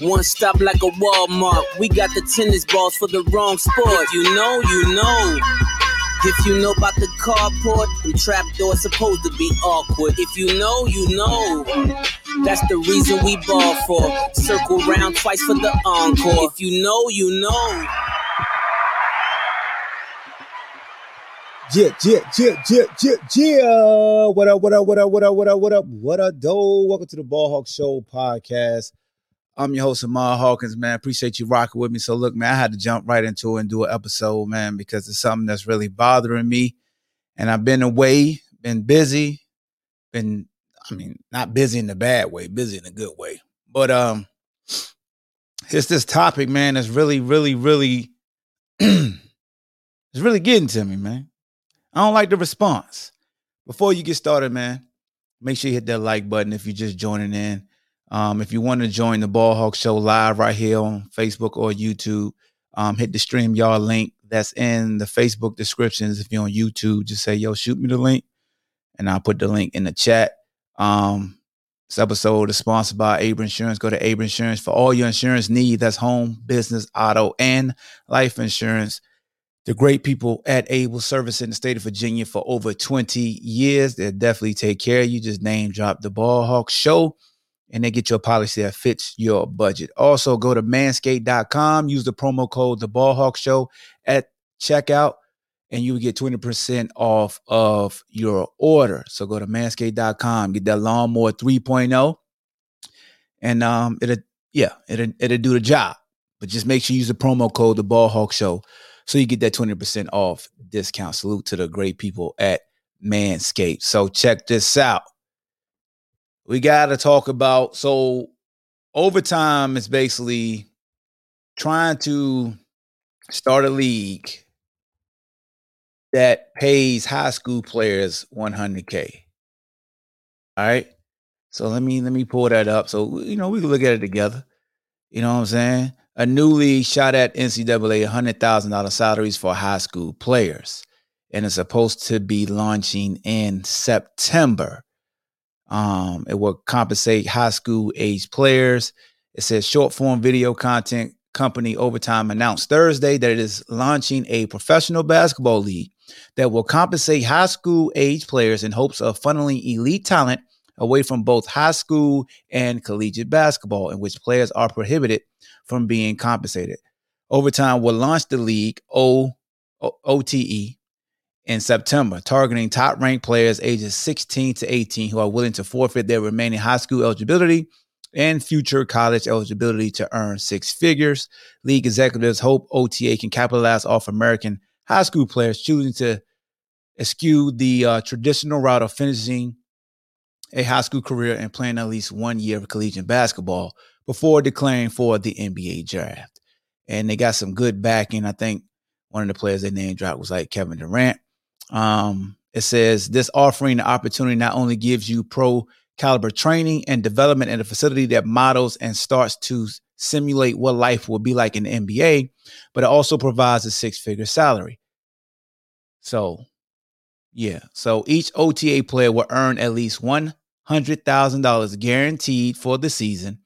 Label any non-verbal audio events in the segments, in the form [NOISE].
One stop like a Walmart. We got the tennis balls for the wrong sport. If you know, you know. If you know about the carport, the trap doors supposed to be awkward. If you know, you know. That's the reason we ball for. Circle round twice for the encore. If you know, you know. Yeah, yeah, yeah, yeah, yeah, yeah. What up, what up, what up, what up, what up, what up, what up, doe? Welcome to the Ball Hawk Show podcast. I'm your host, Ahmad Hawkins, man. Appreciate you rocking with me. So, look, man, I had to jump right into it and do an episode, man, because it's something that's really bothering me. And I've been away, been busy, been, I mean, not busy in the bad way, busy in a good way. But um, it's this topic, man, that's really, really, really, [CLEARS THROAT] it's really getting to me, man. I don't like the response. Before you get started, man, make sure you hit that like button if you're just joining in. Um, if you want to join the Ball Hawk Show live right here on Facebook or YouTube, um, hit the stream y'all link that's in the Facebook descriptions. If you're on YouTube, just say, yo, shoot me the link, and I'll put the link in the chat. Um, this episode is sponsored by Able Insurance. Go to Able Insurance for all your insurance needs. That's home, business, auto, and life insurance the great people at Able Service in the state of Virginia for over 20 years. They'll definitely take care of you. Just name drop the Ball Hawk Show and they get your policy that fits your budget. Also, go to manscaped.com, use the promo code the Ball Hawk Show at checkout, and you will get 20% off of your order. So go to manscaped.com, get that lawnmower 3.0, and um, it'll yeah, it'll it'll do the job. But just make sure you use the promo code the Ball Hawk Show so you get that 20% off discount. Salute to the great people at Manscaped. So check this out. We got to talk about so overtime is basically trying to start a league that pays high school players 100k. All right? So let me let me pull that up so you know we can look at it together. You know what I'm saying? a new league shot at NCAA $100,000 salaries for high school players. And it's supposed to be launching in September. Um, it will compensate high school age players. It says short form video content company Overtime announced Thursday that it is launching a professional basketball league that will compensate high school age players in hopes of funneling elite talent away from both high school and collegiate basketball, in which players are prohibited from being compensated. Overtime will launch the league o, o, OTE in September, targeting top ranked players ages 16 to 18 who are willing to forfeit their remaining high school eligibility and future college eligibility to earn six figures. League executives hope OTA can capitalize off American high school players choosing to eschew the uh, traditional route of finishing a high school career and playing at least one year of collegiate basketball before declaring for the NBA draft. And they got some good backing. I think one of the players they name dropped was like Kevin Durant. Um, it says this offering the opportunity not only gives you pro caliber training and development in a facility that models and starts to simulate what life will be like in the NBA, but it also provides a six figure salary. So, yeah. So each OTA player will earn at least $100,000 guaranteed for the season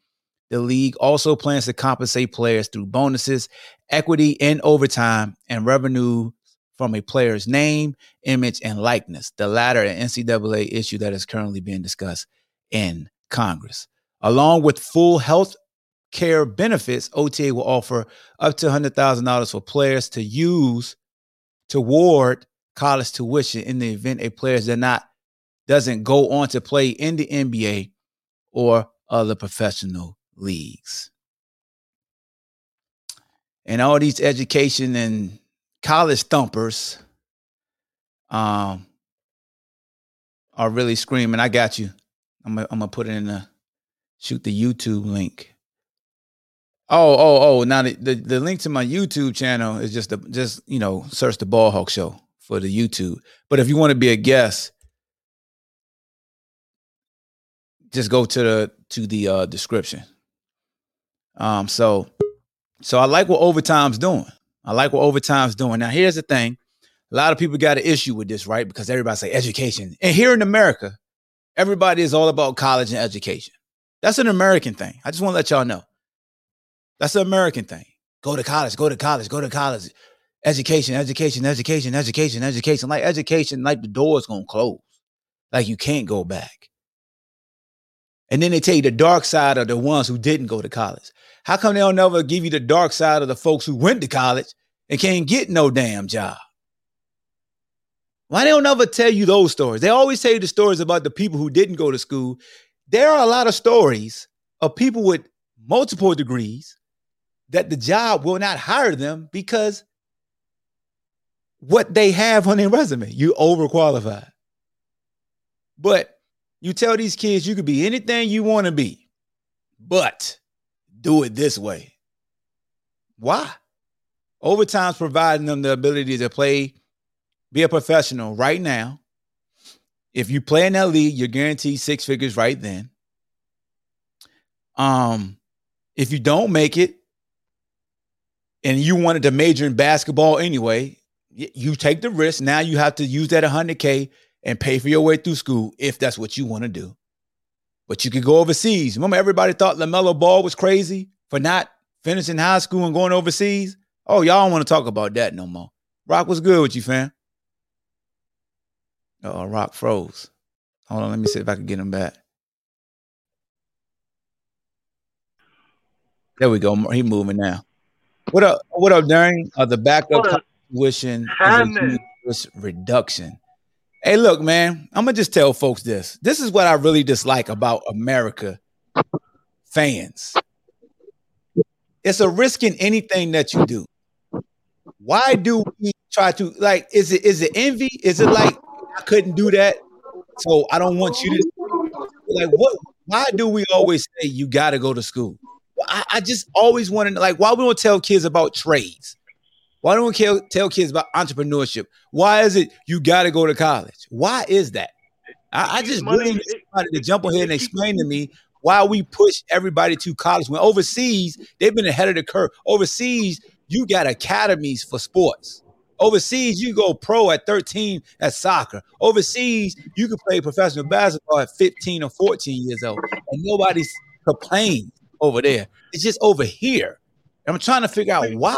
the league also plans to compensate players through bonuses, equity in overtime, and revenue from a player's name, image, and likeness. The latter, an NCAA issue that is currently being discussed in Congress. Along with full health care benefits, OTA will offer up to $100,000 for players to use toward college tuition in the event a player does not doesn't go on to play in the NBA or other professional leagues. And all these education and college thumpers um, are really screaming, I got you. I'm gonna, put it in the shoot the YouTube link. Oh, oh, oh! Now the, the, the link to my YouTube channel is just the just you know search the Ball Hawk Show for the YouTube. But if you want to be a guest, just go to the to the uh, description. Um, so so I like what overtime's doing. I like what overtime's doing. Now here's the thing: a lot of people got an issue with this, right? Because everybody say education, and here in America, everybody is all about college and education. That's an American thing. I just want to let y'all know. That's an American thing. Go to college, go to college, go to college. Education, education, education, education, education. Like education, like the door's gonna close. Like you can't go back. And then they tell you the dark side of the ones who didn't go to college. How come they don't never give you the dark side of the folks who went to college and can't get no damn job? Why they don't never tell you those stories? They always tell you the stories about the people who didn't go to school. There are a lot of stories of people with multiple degrees that the job will not hire them because what they have on their resume, you overqualified. But you tell these kids you could be anything you want to be, but do it this way. Why? Overtime's providing them the ability to play, be a professional right now. If you play in that league, you're guaranteed six figures right then. Um, if you don't make it, and you wanted to major in basketball anyway, you take the risk. Now you have to use that 100K and pay for your way through school if that's what you want to do. But you could go overseas. Remember, everybody thought LaMelo Ball was crazy for not finishing high school and going overseas? Oh, y'all don't want to talk about that no more. Rock was good with you, fam. Oh, Rock froze. Hold on, let me see if I can get him back. There we go. He moving now. What up? What up, Darren? Uh, the backup tuition is a reduction. Hey, look, man. I'm gonna just tell folks this. This is what I really dislike about America fans. It's a risk in anything that you do. Why do we try to like? Is it is it envy? Is it like I couldn't do that, so I don't want you to like what? Why do we always say you got to go to school? I, I just always wanted like why we don't tell kids about trades? Why don't we tell kids about entrepreneurship? Why is it you got to go to college? Why is that? I, I just really need somebody to jump on here and explain to me why we push everybody to college when overseas they've been ahead of the curve. Overseas, you got academies for sports. Overseas, you go pro at 13 at soccer. Overseas, you can play professional basketball at 15 or 14 years old, and nobody's complaining over there. It's just over here. And I'm trying to figure out why.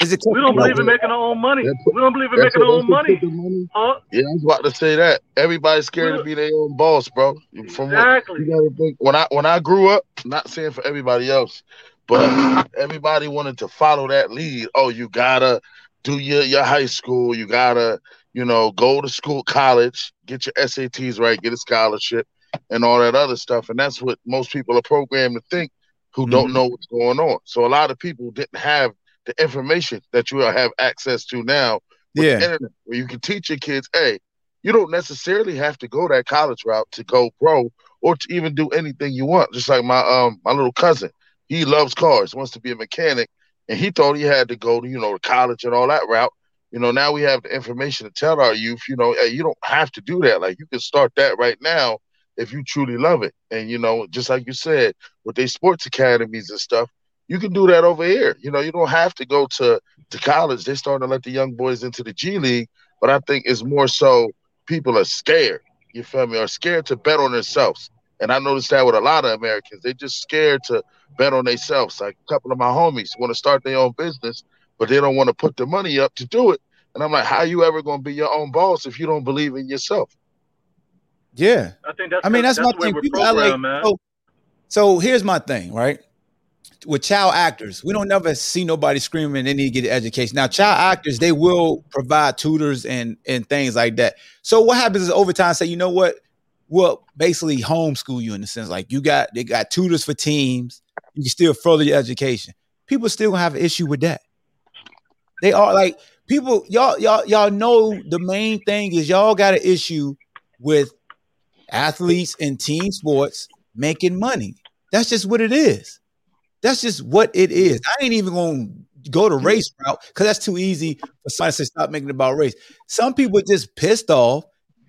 Is it we don't believe in making our own money. we don't believe in making our own money. money. Huh? Yeah, I was about to say that. Everybody's scared to be their own boss, bro. From exactly. What, you think, when I when I grew up, not saying for everybody else, but [LAUGHS] everybody wanted to follow that lead. Oh, you gotta do your your high school. You gotta, you know, go to school, college, get your SATs right, get a scholarship, and all that other stuff. And that's what most people are programmed to think who mm-hmm. don't know what's going on. So a lot of people didn't have the information that you have access to now yeah. internet, where you can teach your kids, hey, you don't necessarily have to go that college route to go pro or to even do anything you want. Just like my um my little cousin, he loves cars, wants to be a mechanic, and he thought he had to go to you know college and all that route. You know, now we have the information to tell our youth, you know, hey, you don't have to do that. Like you can start that right now if you truly love it. And you know, just like you said, with these sports academies and stuff, you can do that over here. You know, you don't have to go to to college. They're starting to let the young boys into the G League, but I think it's more so people are scared. You feel me? Are scared to bet on themselves. And I noticed that with a lot of Americans. They're just scared to bet on themselves. Like a couple of my homies want to start their own business, but they don't want to put the money up to do it. And I'm like, how you ever going to be your own boss if you don't believe in yourself? Yeah. I think that's I mean that's, that's my thing. People like, so, so here's my thing, right? With child actors, we don't never see nobody screaming they need to get an education. Now, child actors, they will provide tutors and and things like that. So what happens is over time, say, you know what? Well, basically homeschool you in the sense like you got they got tutors for teams. You can still further your education. People still gonna have an issue with that. They are like people, y'all, y'all, y'all know the main thing is y'all got an issue with athletes in team sports making money. That's just what it is. That's just what it is. I ain't even gonna go to race route because that's too easy for somebody to stop making it about race. Some people just pissed off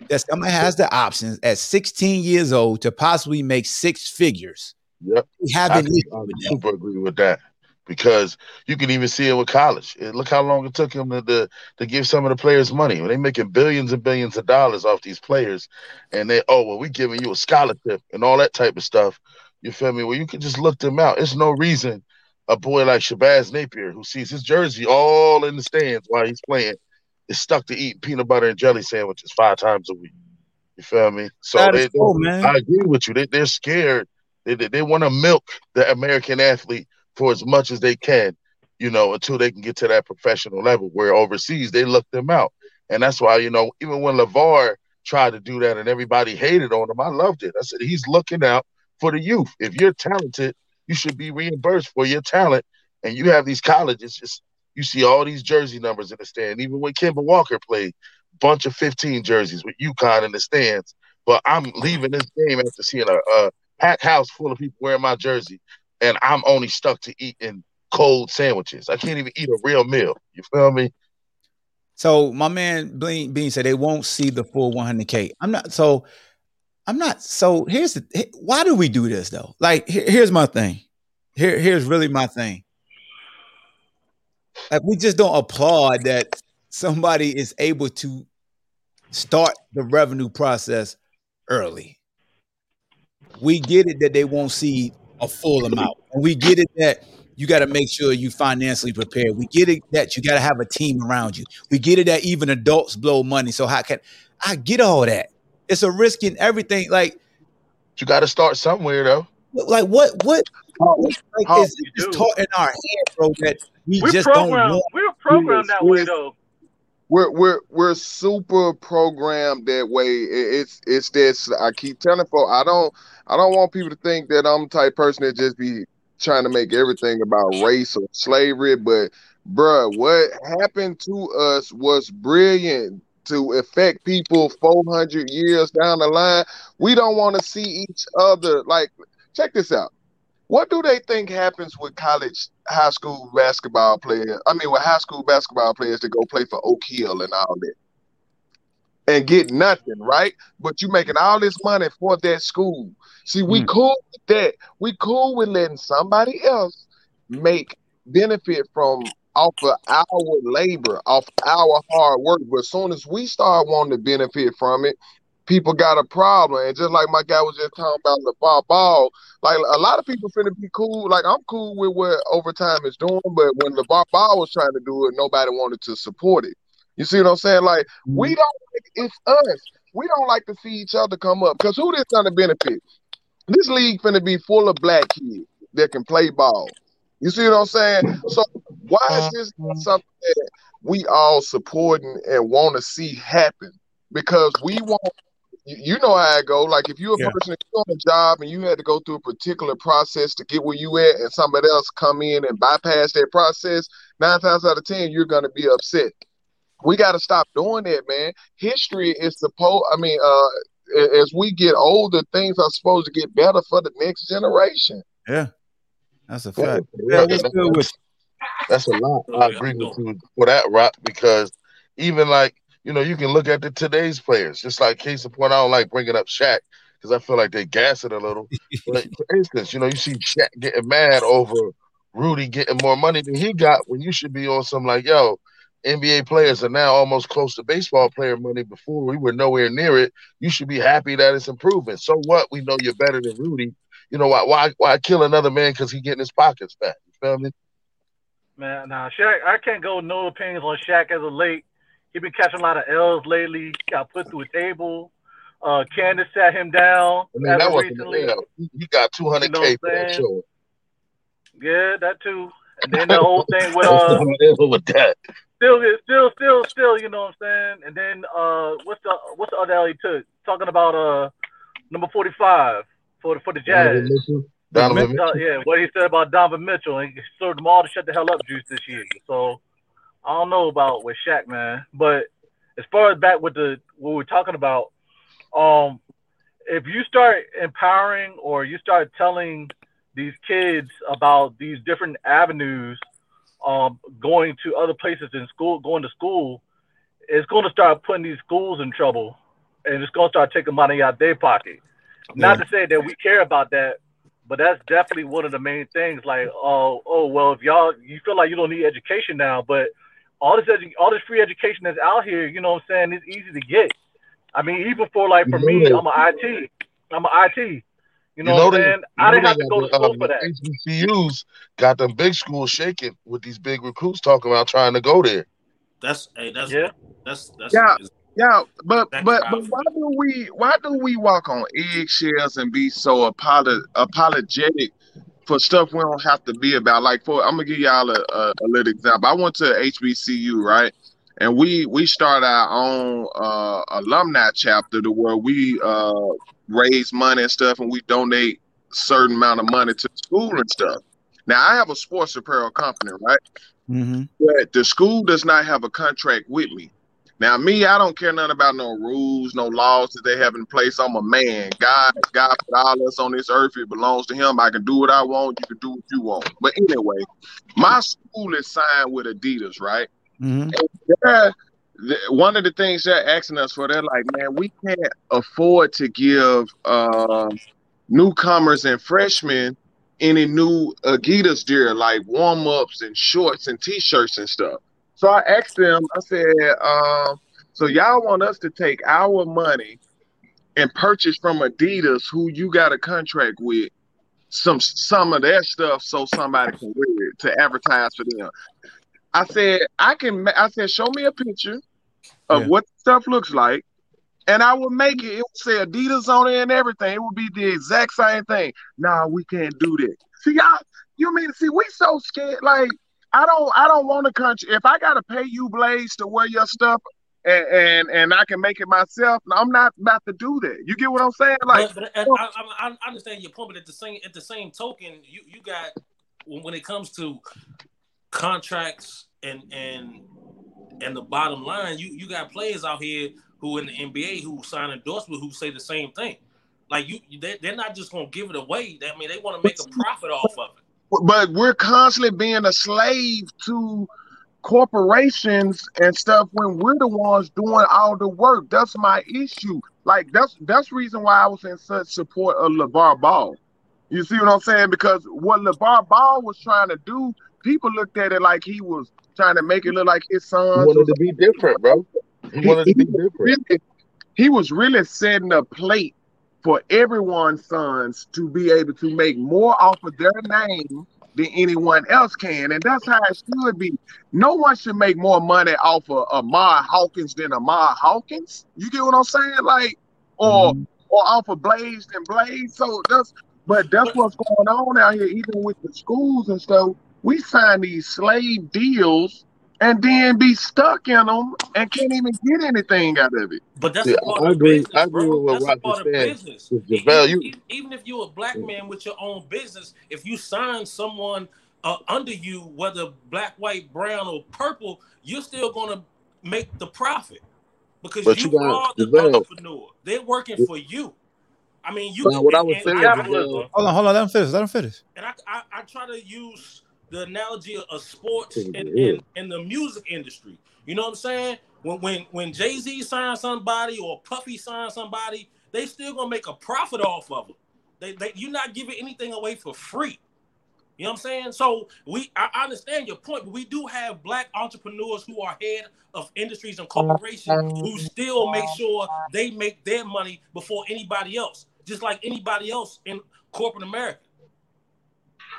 that somebody has the options at 16 years old to possibly make six figures. Yep. We I, haven't I super agree with that because you can even see it with college. Look how long it took him to, to, to give some of the players money. They're making billions and billions of dollars off these players, and they oh well, we giving you a scholarship and all that type of stuff. You feel me? Well, you can just look them out. It's no reason a boy like Shabazz Napier, who sees his jersey all in the stands while he's playing, is stuck to eat peanut butter and jelly sandwiches five times a week. You feel me? So they, cool. I agree with you. They, they're scared. They, they, they want to milk the American athlete for as much as they can, you know, until they can get to that professional level. Where overseas they look them out, and that's why you know even when Levar tried to do that and everybody hated on him, I loved it. I said he's looking out for the youth. If you're talented, you should be reimbursed for your talent. And you have these colleges, just you see all these jersey numbers in the stand. Even when Kemba Walker played, bunch of 15 jerseys with UConn in the stands. But I'm leaving this game after seeing a, a packed house full of people wearing my jersey, and I'm only stuck to eating cold sandwiches. I can't even eat a real meal. You feel me? So my man Bean said they won't see the full 100k. I'm not so. I'm not so. Here's the. Why do we do this though? Like here- here's my thing. Here here's really my thing. Like we just don't applaud that somebody is able to start the revenue process early. We get it that they won't see a full amount, and we get it that you got to make sure you financially prepared. We get it that you got to have a team around you. We get it that even adults blow money. So how can I get all that? It's a risk in everything. Like, You got to start somewhere though. like what what like how- is it just taught in our head, bro, that we We're just don't programmed. want We're programmed that way though. We're we're we're super programmed that way. It's it's this. I keep telling folks. I don't I don't want people to think that I'm the type of person that just be trying to make everything about race or slavery. But bruh, what happened to us was brilliant to affect people 400 years down the line. We don't want to see each other. Like, check this out. What do they think happens with college, high school basketball players? I mean, with high school basketball players to go play for Oak Hill and all that and get nothing, right? But you making all this money for that school. See, we Mm. cool with that. We cool with letting somebody else make benefit from off of our labor, off our hard work. But as soon as we start wanting to benefit from it, people got a problem. And just like my guy was just talking about LeVar Ball, ball, like a lot of people finna be cool. Like I'm cool with what overtime is doing, but when LeVar Ball was trying to do it, nobody wanted to support it. You see what I'm saying? Like we mm-hmm. don't. It's us. We don't like to see each other come up because who this gonna benefit? This league finna be full of black kids that can play ball. You see what I'm saying? So why is this something that we all supporting and want to see happen? Because we want. You you know how it go. Like if you're a Yeah. person if you're on a job and you had to go through a particular process to get where you at, and somebody else come in and bypass that process, nine times out of ten you're gonna be upset we got to stop doing that, man. History is supposed. I mean, uh, as we get older, things are supposed to get better for the next generation. Yeah. That's a fact. yeah, Yeah, what's good with That's a lot. Oh, I agree with you for that, Rock, because even like, you know, you can look at the today's players, just like case in point, I don't like bringing up Shaq because I feel like they gas it a little. But [LAUGHS] for instance, you know, you see Shaq getting mad over Rudy getting more money than he got when you should be on some like, yo, NBA players are now almost close to baseball player money. Before we were nowhere near it. You should be happy that it's improving. So what? We know you're better than Rudy. You know why? Why? Why kill another man because he getting his pockets fat? You feel me? Man, nah, Shaq. I can't go no opinions on Shaq as of late. He been catching a lot of L's lately. Got put through a table. Uh, Candace sat him down I mean, that wasn't recently. yeah, he he got 200K You know for that show. Yeah, that too. And then the whole thing with [LAUGHS] uh, with that? still, still, still, still. You know what I'm saying? And then uh, what's the what's the other L he took? Talking about uh, number 45 for the for the Jazz. Mitchell. Donovan Mitchell. Uh, yeah, what he said about Donovan Mitchell and he served them all to shut the hell up juice this year. So I don't know about with Shaq, man. But as far as back with the what we're talking about, um, if you start empowering or you start telling these kids about these different avenues, um, going to other places in school, going to school, it's going to start putting these schools in trouble, and it's going to start taking money out of their pocket. Not to say that we care about that, but that's definitely one of the main things. Like, oh, oh, well, if y'all you feel like you don't need education now, but all this edu- all this free education that's out here, you know what I'm saying, it's easy to get. I mean, even for like for me, I'm an IT. I'm an IT. You know, what I'm saying? I didn't have to go to school um, for that. HBCUs got them big schools shaking with these big recruits talking about trying to go there. That's hey, that's Yeah. that's that's Yeah. Yeah, but That's but but why do we why do we walk on eggshells and be so apolo- apologetic for stuff we don't have to be about? Like for I'm gonna give y'all a, a, a little example. I went to HBCU, right? And we we start our own uh, alumni chapter to where we uh, raise money and stuff, and we donate certain amount of money to the school and stuff. Now I have a sports apparel company, right? Mm-hmm. but the school does not have a contract with me. Now, me, I don't care nothing about no rules, no laws that they have in place. I'm a man. God, God put all us on this earth. It belongs to Him. I can do what I want. You can do what you want. But anyway, my school is signed with Adidas, right? Mm-hmm. They're- one of the things they're asking us for, they're like, man, we can't afford to give uh, newcomers and freshmen any new Adidas gear, like warm ups and shorts and t shirts and stuff. So I asked them, I said, um, so y'all want us to take our money and purchase from Adidas, who you got a contract with, some some of their stuff so somebody can wear it to advertise for them. I said, I can. I said, show me a picture of Yeah. what stuff looks like, and I will make it. It would say Adidas on it and everything. It would be the exact same thing. Nah, we can't do that. See, y'all, you mean see, we so scared. Like, I don't, I don't want a country. If I gotta pay you, Blaze, to wear your stuff, and and, and I can make it myself, I'm not about to do that. You get what I'm saying? Like, but, but I, I, I understand your point, but at the same at the same token, you you got when, it comes to contracts and and and the bottom line, you you got players out here who in the NBA who sign endorsements who say the same thing. Like you, they, they're not just gonna give it away. I mean, they want to make a profit off of it. But we're constantly being a slave to corporations and stuff when we're the ones doing all the work. That's my issue. Like that's that's reason why I was in such support of LeVar Ball. You see what I'm saying? Because what LeVar Ball was trying to do, people looked at it like he was trying to make it look like his He son wanted to be different, bro. He wanted to be different. really, he was really setting a plate for everyone's sons to be able to make more off of their name than anyone else can, and that's how it should be. No one should make more money off of Ahmad Hawkins than Ahmad Hawkins. You get what I'm saying? Like, or mm-hmm. or off of Blaze than Blaze. So that's but that's what's going on out here, even with the schools and stuff. We sign these slave deals and then be stuck in them and can't even get anything out of it. But that's Yeah, part I of agree- business, I agree with what That's a Rock part is business. The E- value- even, even if you're a black man with your own business, if you sign someone uh, under you, whether black, white, brown, or purple, you're still gonna make the profit because But you, you got are the Javale. entrepreneur. They're working for you. I mean, you. Now, what I was and- saying, and I- Hold on, hold on. Let him finish. Let him finish. and I, I, I try to use the analogy of, sports and, and, and the music industry. You know what I'm saying? When when when Jay Z signs somebody or Puffy signs somebody, they still gonna make a profit off of them. They, they you're not giving anything away for free. You know what I'm saying? So we I understand your point, but we do have black entrepreneurs who are head of industries and corporations who still make sure they make their money before anybody else, just like anybody else in corporate America.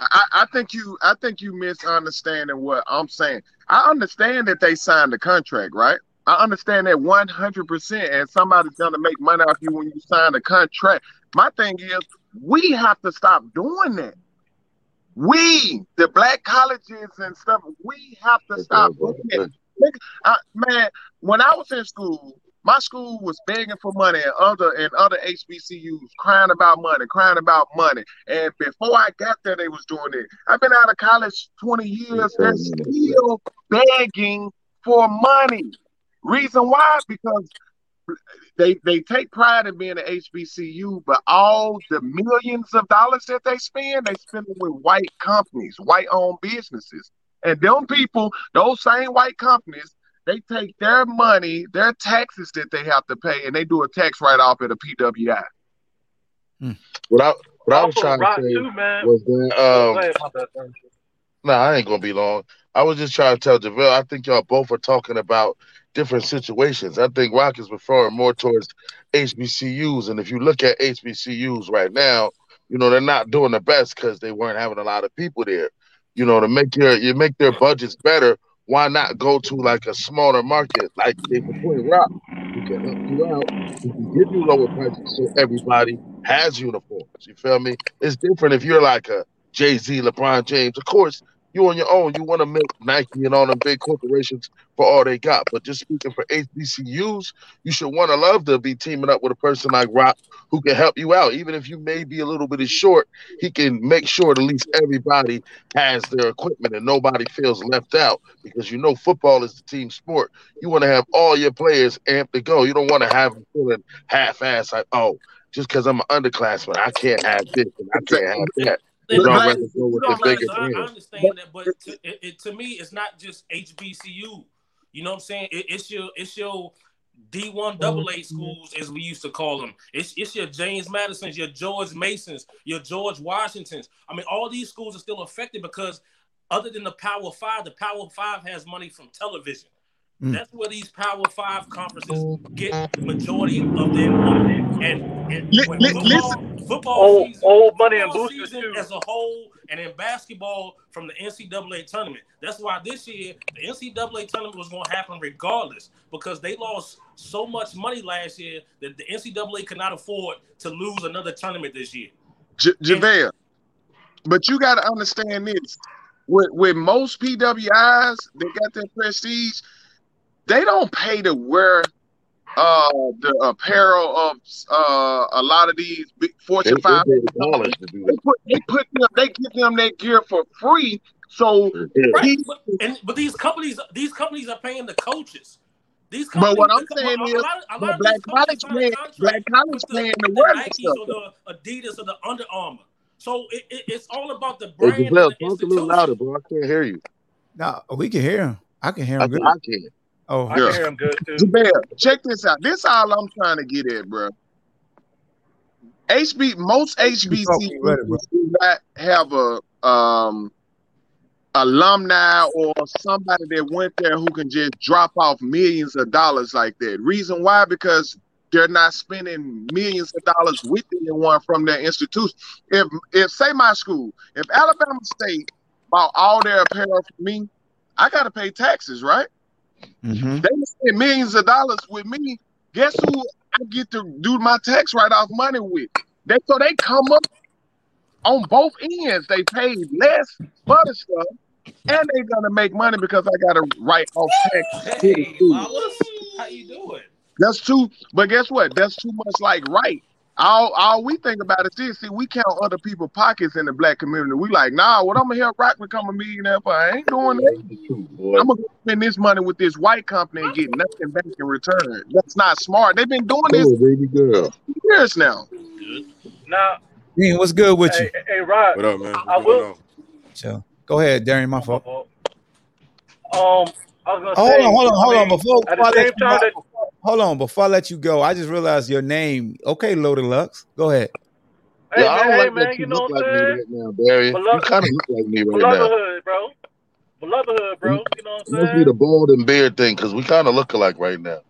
I, I think you I think you misunderstanding what I'm saying. I understand that they signed the contract, right? I understand that 100%, and somebody's gonna make money off you when you sign the contract. My thing is, we have to stop doing that. We, the black colleges and stuff, we have to stop doing that. I, man, when I was in school, my school was begging for money and other and other HBCUs crying about money, crying about money. And before I got there, they was doing it. I've been out of college 20 years. They're still begging for money. Reason why? Because they they take pride in being an HBCU, but all the millions of dollars that they spend, they spend it with white companies, white owned businesses. And them people, those same white companies, they take their money, their taxes that they have to pay, and they do a tax write off at a PWI. What I what I was trying to say too, was that Go um ahead, my bad, man. Nah, I ain't gonna be long. I was just trying to tell JaVale, I think y'all both are talking about different situations. I think Rock is referring more towards HBCUs, and if you look at HBCUs right now, you know they're not doing the best because they weren't having a lot of people there. You know, to make your you make their budgets better. Why not go to like a smaller market like Point Rock, who can help you out, who can give you lower prices so everybody has uniforms. You feel me? It's different if you're like a Jay Z, LeBron James. Of course, you on your own. You want to make Nike and all them big corporations for all they got. But just speaking for HBCUs, you should want to love to be teaming up with a person like Rock who can help you out. Even if you may be a little bit short, he can make sure at least everybody has their equipment and nobody feels left out because you know football is the team sport. You want to have all your players amped to go. You don't want to have them feeling half-assed like, oh, just because I'm an underclassman, I can't have this and I can't have that. Listen, You'd Black- rather go with No, the bigger listen, I, I understand that, but to, it, it, to me, it's not just HBCU. You know what I'm saying? It, it's your it's your D1 double A mm-hmm. schools, as we used to call them. It's it's your James Madisons, your George Masons, your George Washingtons. I mean, all these schools are still affected because other than the Power Five, the Power Five has money from television. Mm. That's where these Power Five conferences get the majority of their money. And, and Li- when li- football, football Old, season, old money and football boosters season too. as a whole, and in basketball from the NCAA tournament. That's why this year the NCAA tournament was going to happen regardless because they lost so much money last year that the NCAA could not afford to lose another tournament this year. J- JaVale, but you got to understand this. With, with most PWIs, they got their prestige. They don't pay to wear uh, the apparel of uh, a lot of these big They, Fortune they 500 pay the dollars to do they put they put them they give them that gear for free. So Right, he, but, and but these companies, these companies are paying the coaches. These But what I'm saying a, is, a lot, a lot but of black these college sign man, black college with the, man, the the Nikes stuff. or the Adidas or the Under Armour. So it, it, it's all about the Hey, brand and JaVale, the talk a little louder, bro. I can't hear you. No, we can hear him. I can hear I, him good. I can't. Oh, I Yeah. hear him good too. JaVale, check this out. This all I'm trying to get at, bro. HB most You talk when you ready. HBCUs do not have a um alumni or somebody that went there who can just drop off millions of dollars like that. Reason why? Because they're not spending millions of dollars with anyone from their institution. If if say my school, if Alabama State bought all their apparel from me, I gotta pay taxes, right? Hmm They spend millions of dollars with me. Guess who I get to do my tax write off money with? They so they come up on both ends. They pay less for the stuff, and they're gonna make money because I gotta write off tax. to Hey. Wallace, how you doing? That's too, but guess what? That's too much like right. All, all we think about is this. See, we count other people's pockets in the black community. We like, nah, what I'm gonna help Rock become a millionaire for? I ain't doing that. That's the truth, boy. I'm gonna spend this money with this white company and get nothing back in return. That's not smart. They've been doing this on, baby girl. for years now. Good. Now, Dean, what's good with you? hey, hey, Rod. What up, man? I What's going will- So, go ahead, Darian. My My fault. fault. Um, I was gonna Oh, say. hold on, hold on, hold on. mean, Before, at before the same time that hold on. Before I let you go, I just realized your name. Okay, Loaded Lux. Go ahead. Hey Yeah, I man, don't hey like man, that you you know look what like I'm me saying? right now, Darian. You kind of look like me right now. Belovedhood, bro. Belovedhood, bro. You know what I'm saying? must be the bald and beard thing because we kind of look alike right now.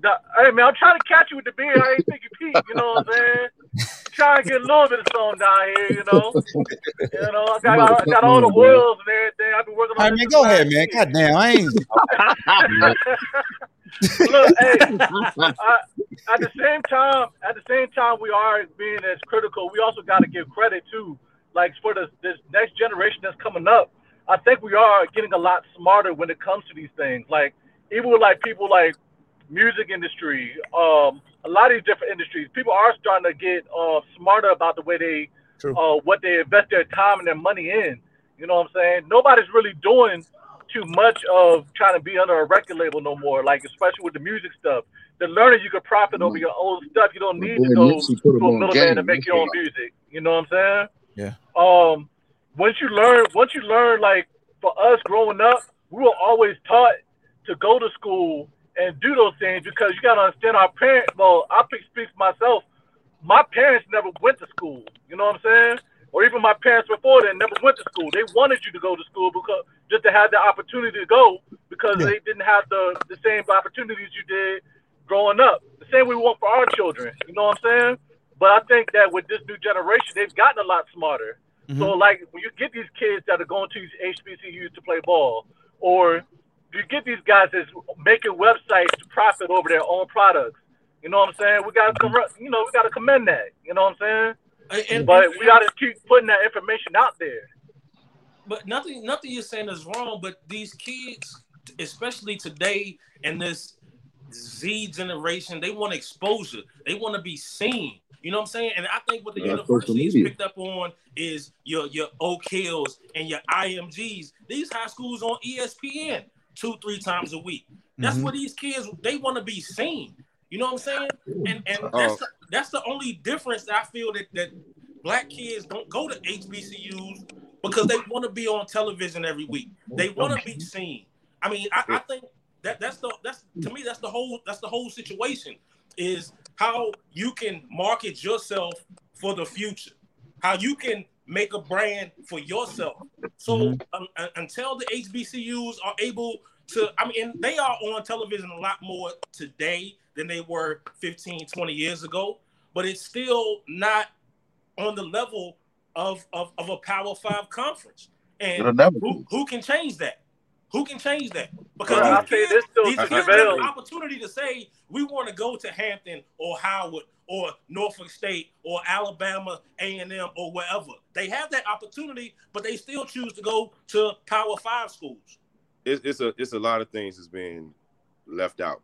The- hey man, I'm trying to catch you with the beard. I ain't think you Pete. You know what I'm saying? Trying to get a little bit of something down here. You know. You know, I got I'm about to I got all the mine, bro. oils and everything. I've been working All on right, man. Go ahead, man. year. God damn, I ain't. [LAUGHS] [LAUGHS] Look, [LAUGHS] hey, I, at the same time, at the same time, we are being as critical. We also got to give credit to, like, for this this next generation that's coming up. I think we are getting a lot smarter when it comes to these things. Like, even with like people like music industry, um, a lot of these different industries, people are starting to get uh, smarter about the way they, True. uh, what they invest their time and their money in. You know what I'm saying? Nobody's really doing too much of trying to be under a record label no more. Like especially with the music stuff, the learner you can profit over your own stuff. You don't need to Boy, go Nipsey put him to a middleman to make your own music. You know what I'm saying? Yeah. Um, once you learn, once you learn, like for us growing up, we were always taught to go to school and do those things because you gotta understand our parents. Well, I speak speak for myself. My parents never went to school. You know what I'm saying? Or even my parents before then never went to school. They wanted you to go to school because just to have the opportunity to go because Yeah. they didn't have the the same opportunities you did growing up. The same we want for our children. You know what I'm saying? But I think that with this new generation, they've gotten a lot smarter. So mm-hmm. like when you get these kids that are going to these HBCUs to play ball, or you get these guys that's making websites to profit over their own products. You know what I'm saying? We gotta com- you know, we gotta commend that. You know what I'm saying? And, But we gotta keep putting that information out there. But nothing nothing you're saying is wrong but these kids especially today and this z generation they want exposure. They want to be seen. You know what i'm saying? And i think what the Yeah, social universities media. picked up on is your your oak hills and your imgs these high schools on espn two three times a week. That's Mhm. what these kids they want to be seen. You know what i'm saying? And and Oh. that's the, that's the only difference that i feel that that black kids don't go to hbcus because they want to be on television every week. They want to be seen. I mean, I, I think that that's the that's to me that's the whole that's the whole situation is how you can market yourself for the future, how you can make a brand for yourself. So um, un- until the HBCUs are able to, I mean, they are on television a lot more today than they were 15, 20 years ago, but it's still not on the level of, of, of a Power Five conference. And who, who can change that? Who can change that? Because Well, I these say kids, this still these kids have prevails. the opportunity to say we want to go to Hampton or Howard or Norfolk State or Alabama A and M or wherever. They have that opportunity, but they still choose to go to Power Five schools. It's, it's a it's a lot of things that's being left out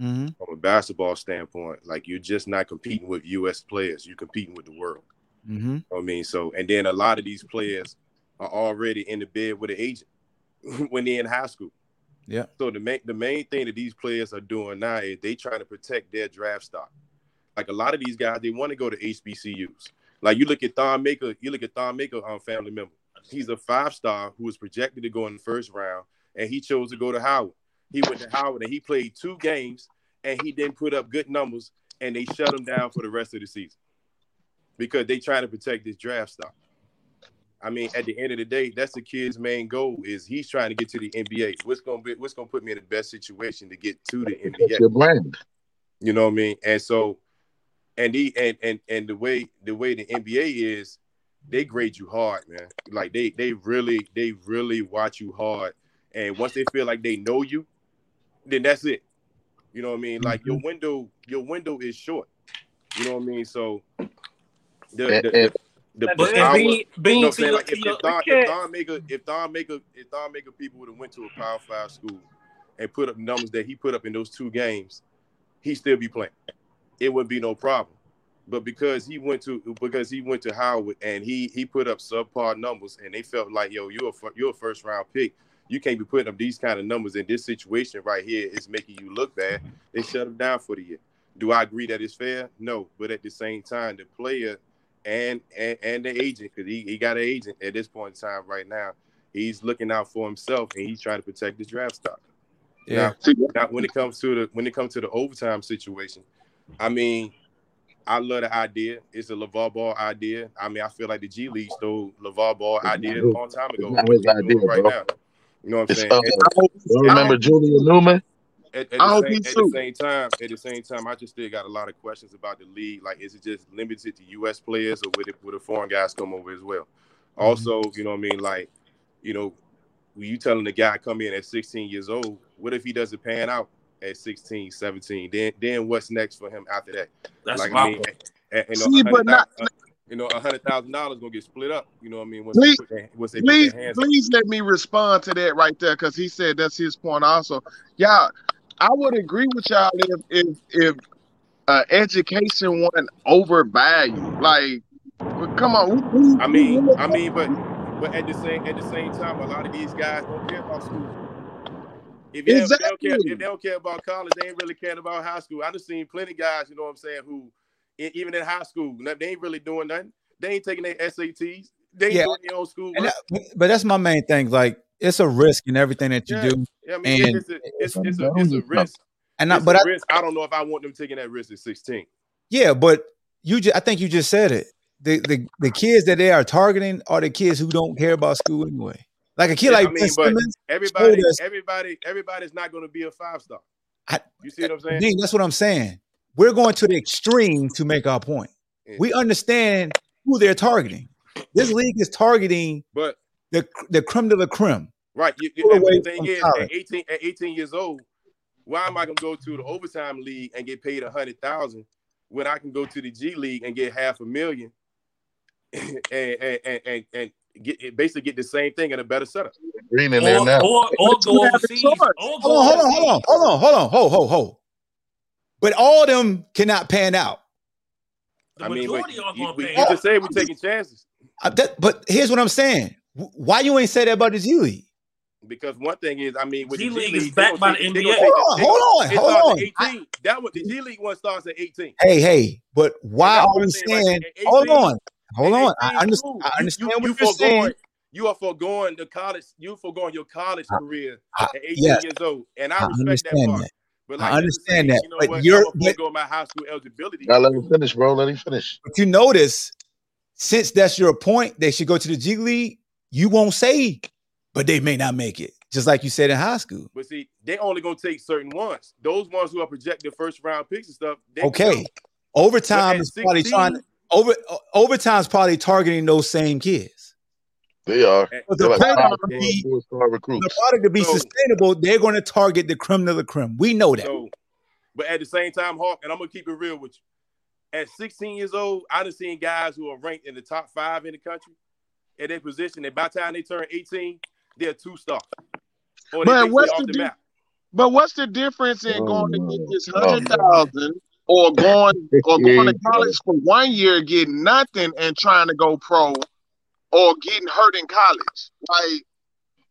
Mm-hmm. from a basketball standpoint. Like you're just not competing with U.S. players; you're competing with the world. Mm-hmm. I mean, so and then a lot of these players are already in the bed with an agent [LAUGHS] when they're in high school. Yeah. So the main the main thing that these players are doing now is they trying to protect their draft stock. Like a lot of these guys, they want to go to HBCUs. Like you look at Thon Maker, you look at Thon Maker, um, family member. He's a five star who was projected to go in the first round, and he chose to go to Howard. He went to Howard and he played two games, and he didn't put up good numbers, and they shut him down for the rest of the season because they trying to protect this draft stock. I mean, at the end of the day, that's the kid's main goal is he's trying to get to the NBA. What's gonna be what's gonna put me in the best situation to get to the NBA? your brand. You know what I mean? And so, and the and and and the way the way the NBA is, they grade you hard, man. Like they they really they really watch you hard, and once they feel like they know you, then that's it. You know what I mean? Like your mm-hmm. window your window is short. You know what I mean? So the And- the, the, the, But power- being being you know what I'm saying? Like if, to your- if Don, can't- if Don Maker, if Don Maker, if Don Maker people would have went to a Power Five school and put up numbers that he put up in those two games, he'd still be playing. It wouldn't be no problem. But because he went to because he went to Howard and he he put up subpar numbers and they felt like yo you're a you're a first round pick. You can't be putting up these kind of numbers in this situation right here. Is making you look bad. They shut him down for the year. Do I agree that it's fair? No, but at the same time, the player and and, and the agent, because he, he got an agent at this point in time right now, he's looking out for himself and he's trying to protect his draft stock. Yeah. See, Now, when it comes to the when it comes to the overtime situation, I mean, I love the idea. It's a LeVar Ball idea. I mean, I feel like the G League stole LeVar Ball idea a long time ago. Not his idea, right bro. now. You know what I'm It's, saying? uh, And- I you remember Julian Newman? At, at, I the same, he at the same time, at the same time, I just still got a lot of questions about the league. Like, is it just limited to U.S. players, or would it would the foreign guys come over as well? Mm-hmm. Also, you know what I mean? Like, you know, when you telling the guy come in at 16 years old, what if he doesn't pan out at 16, 17? Then, then what's next for him after that? that's like, my I mean, point. and, and, See, but not- uh, you know, a hundred thousand dollars gonna get split up. You know what I mean? Once Please- they put their, once they please, put their hands on. please let me respond to that right there because he said that's his point also. Yeah, I would agree with y'all if if if uh, education wasn't overvalued. Like, well, come on, who- who- I mean, I mean, but but at the same at the same time, a lot of these guys don't care about school. If, you have- if they don't care, if they don't care about college, they ain't really caring about high school. I just seen plenty of guys, you know what I'm saying, who even in high school, they ain't really doing nothing. They ain't taking their SATs. They ain't Yeah. doing their own school And that- but that's my main thing. Like it's a risk in everything that you Yeah. do. Yeah, I mean, and- it's, a, it's, it's, a, it's a risk. And I, It's but a I, risk. I don't know if I want them taking that risk at 16. yeah, but you just I think you just said it. The the the kids that they are targeting are the kids who don't care about school anyway. Like a kid Yeah, like I mean, but Simmons, Everybody, us- everybody, everybody's not going to be a five star. I- You see what I'm saying? Dean, that's what I'm saying. We're going to the extreme to make our point. Yeah. We understand who they're targeting. This league is targeting But the the creme de la creme. right, you, you, and the thing is, college. at 18, at 18 years old, why am I going to go to the overtime league and get paid a hundred thousand when I can go to the G League and get half a million [LAUGHS] and and and, and, and get basically get the same thing in a better setup? Green in there now. or, or But go overseas. Or go Hold on, hold on, hold on, hold on, hold on, ho, ho, ho. But all of them cannot pan out. The I mean, but majority are you, we, to you pay. just said we're taking chances I- that- but here's what I'm saying. W- Why you ain't say that about the G League? because one thing is, I mean, with G the League G is League, they backed by the NBA. Hold on, they hold on, hold starts on. at 18. That what the G League one starts at 18. Hey, hey, but why are we I'm saying, right? saying? At Hold on, hold on. 18 I, is under- cool. I You- understand you, what you you're saying. foregoing, You are foregoing the college. You foregoing your college career I- at 18 yes, years old, and I I respect that understand part. that. But I like just to understand say, that, You know but what? you're- I'm gonna my high school eligibility. Now let him finish, bro. Let him finish. But you notice, since that's your point, they should go to the G League. You won't say, but they may not make it. Just like you said in high school. But see, they only gonna take certain ones. Those ones who are projected first round picks and stuff. They Okay. go. But Overtime at is probably 16, trying over o- overtime's probably targeting those same kids. They are. But They're the like product five to star, be four the product to be So- sustainable, they're going to target the creme de la creme. We know that. So, but at the same time, Hawk, and I'm gonna keep it real with you. At 16 years old, I done seen guys who are ranked in the top five in the country at their position, and by the time they turn 18, they're two stars. Or they But what's off the the di- map. But what's the difference in Oh, going to get this hundred no. thousand or going or going to college for one year, getting nothing, and trying to go pro, or getting hurt in college? Like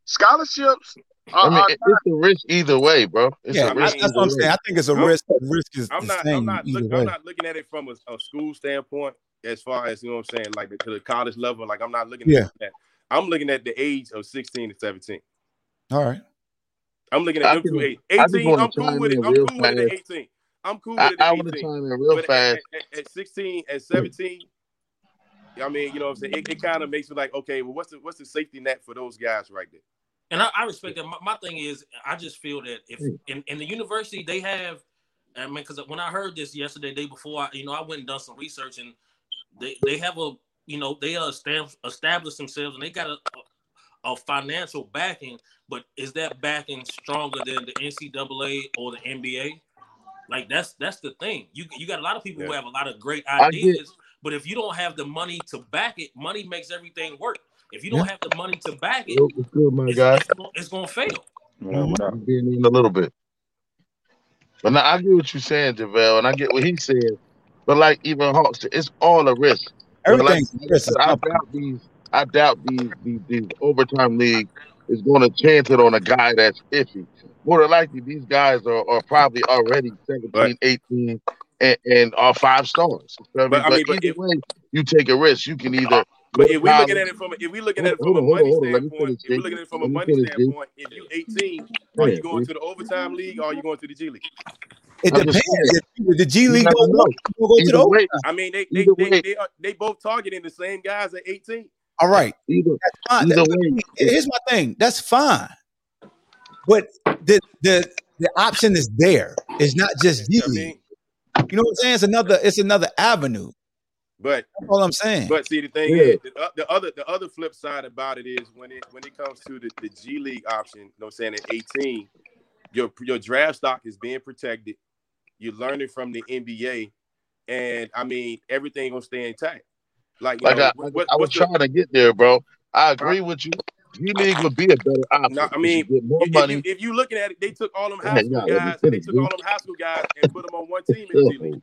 scholarships are, I mean, are it- it's a risk either way, bro. It's yeah, a risk that's what I'm either way. saying. I think it's a I'm- risk. Risk is I'm the not. same I'm not. either Look, way. I'm not looking at it from a, a school standpoint, as far as you know. what I'm saying, like the, to the college level. Like I'm not looking Yeah. at that. I'm looking at the age of 16 to 17. All right. I'm looking at them just- two age. I just 18. I'm cool with it. I'm real cool with it 18. I'm cool with it I at want to 18. chime in real But at, fast. at, at, at 16, at 17, I mean, you know what I'm saying? It, it kind of makes me like, okay, well, what's the what's the safety net for those guys right there? And I, I respect that. My, my thing is, I just feel that if in, in the university they have, I mean, because when I heard this yesterday, day before, I, you know, I went and done some research, and they they have a, you know, they established themselves, and they got a, a financial backing. But is that backing stronger than the NCAA or the NBA? Like that's that's the thing. You you got a lot of people who have a lot of great ideas, but if you don't have the money to back it, money makes everything work. If you don't have the money to back it, Yo, What's good, my it's, guy? it's, gonna, it's gonna fail. I'm being in a little bit. But now I get what you're saying, JaVale, and I get what he's saying. But like even Hawks, it's all a risk. But Everything's like I risk. I doubt these. I doubt these these, these overtime league is going to chance it on a guy that's iffy. More than likely, these guys are, are probably already 17, But- 18, and, and are five stars. You feel me? But, I mean, but either if- way, you take a risk. You can either. But if we're looking at it from a, if we're looking at it from a on, hold on, money hold on. Let me standpoint, if we're looking at it from a money finish, G. standpoint, if you're 18, are you going to the overtime league or are you going to the G League? It depends. If the G League never don't know. want go to the way, overtime. I mean, they they Either they, they, are, they both targeting the same guys at 18. All right. either Fine. Either way, here's my thing. That's fine. But the the the option is there. It's not just G I League. You know what I'm saying? It's another. It's another avenue. But That's all I'm saying. but see the thing Yeah. is the, uh, the other the other flip side about it is when it when it comes to the, the G League option, you know what I'm saying at 18, your your draft stock is being protected. You're learning from the NBA, and I mean everything gonna stay intact. Like like know, I, what, I, I was what's the, trying to get there, bro. I agree with you. G League would be a better option. No, I 'cause mean, you get more if, money. you, if you looking at it, they took all them high school yeah, let guys, and they finish, took all them high school guys and put them on one team in G League.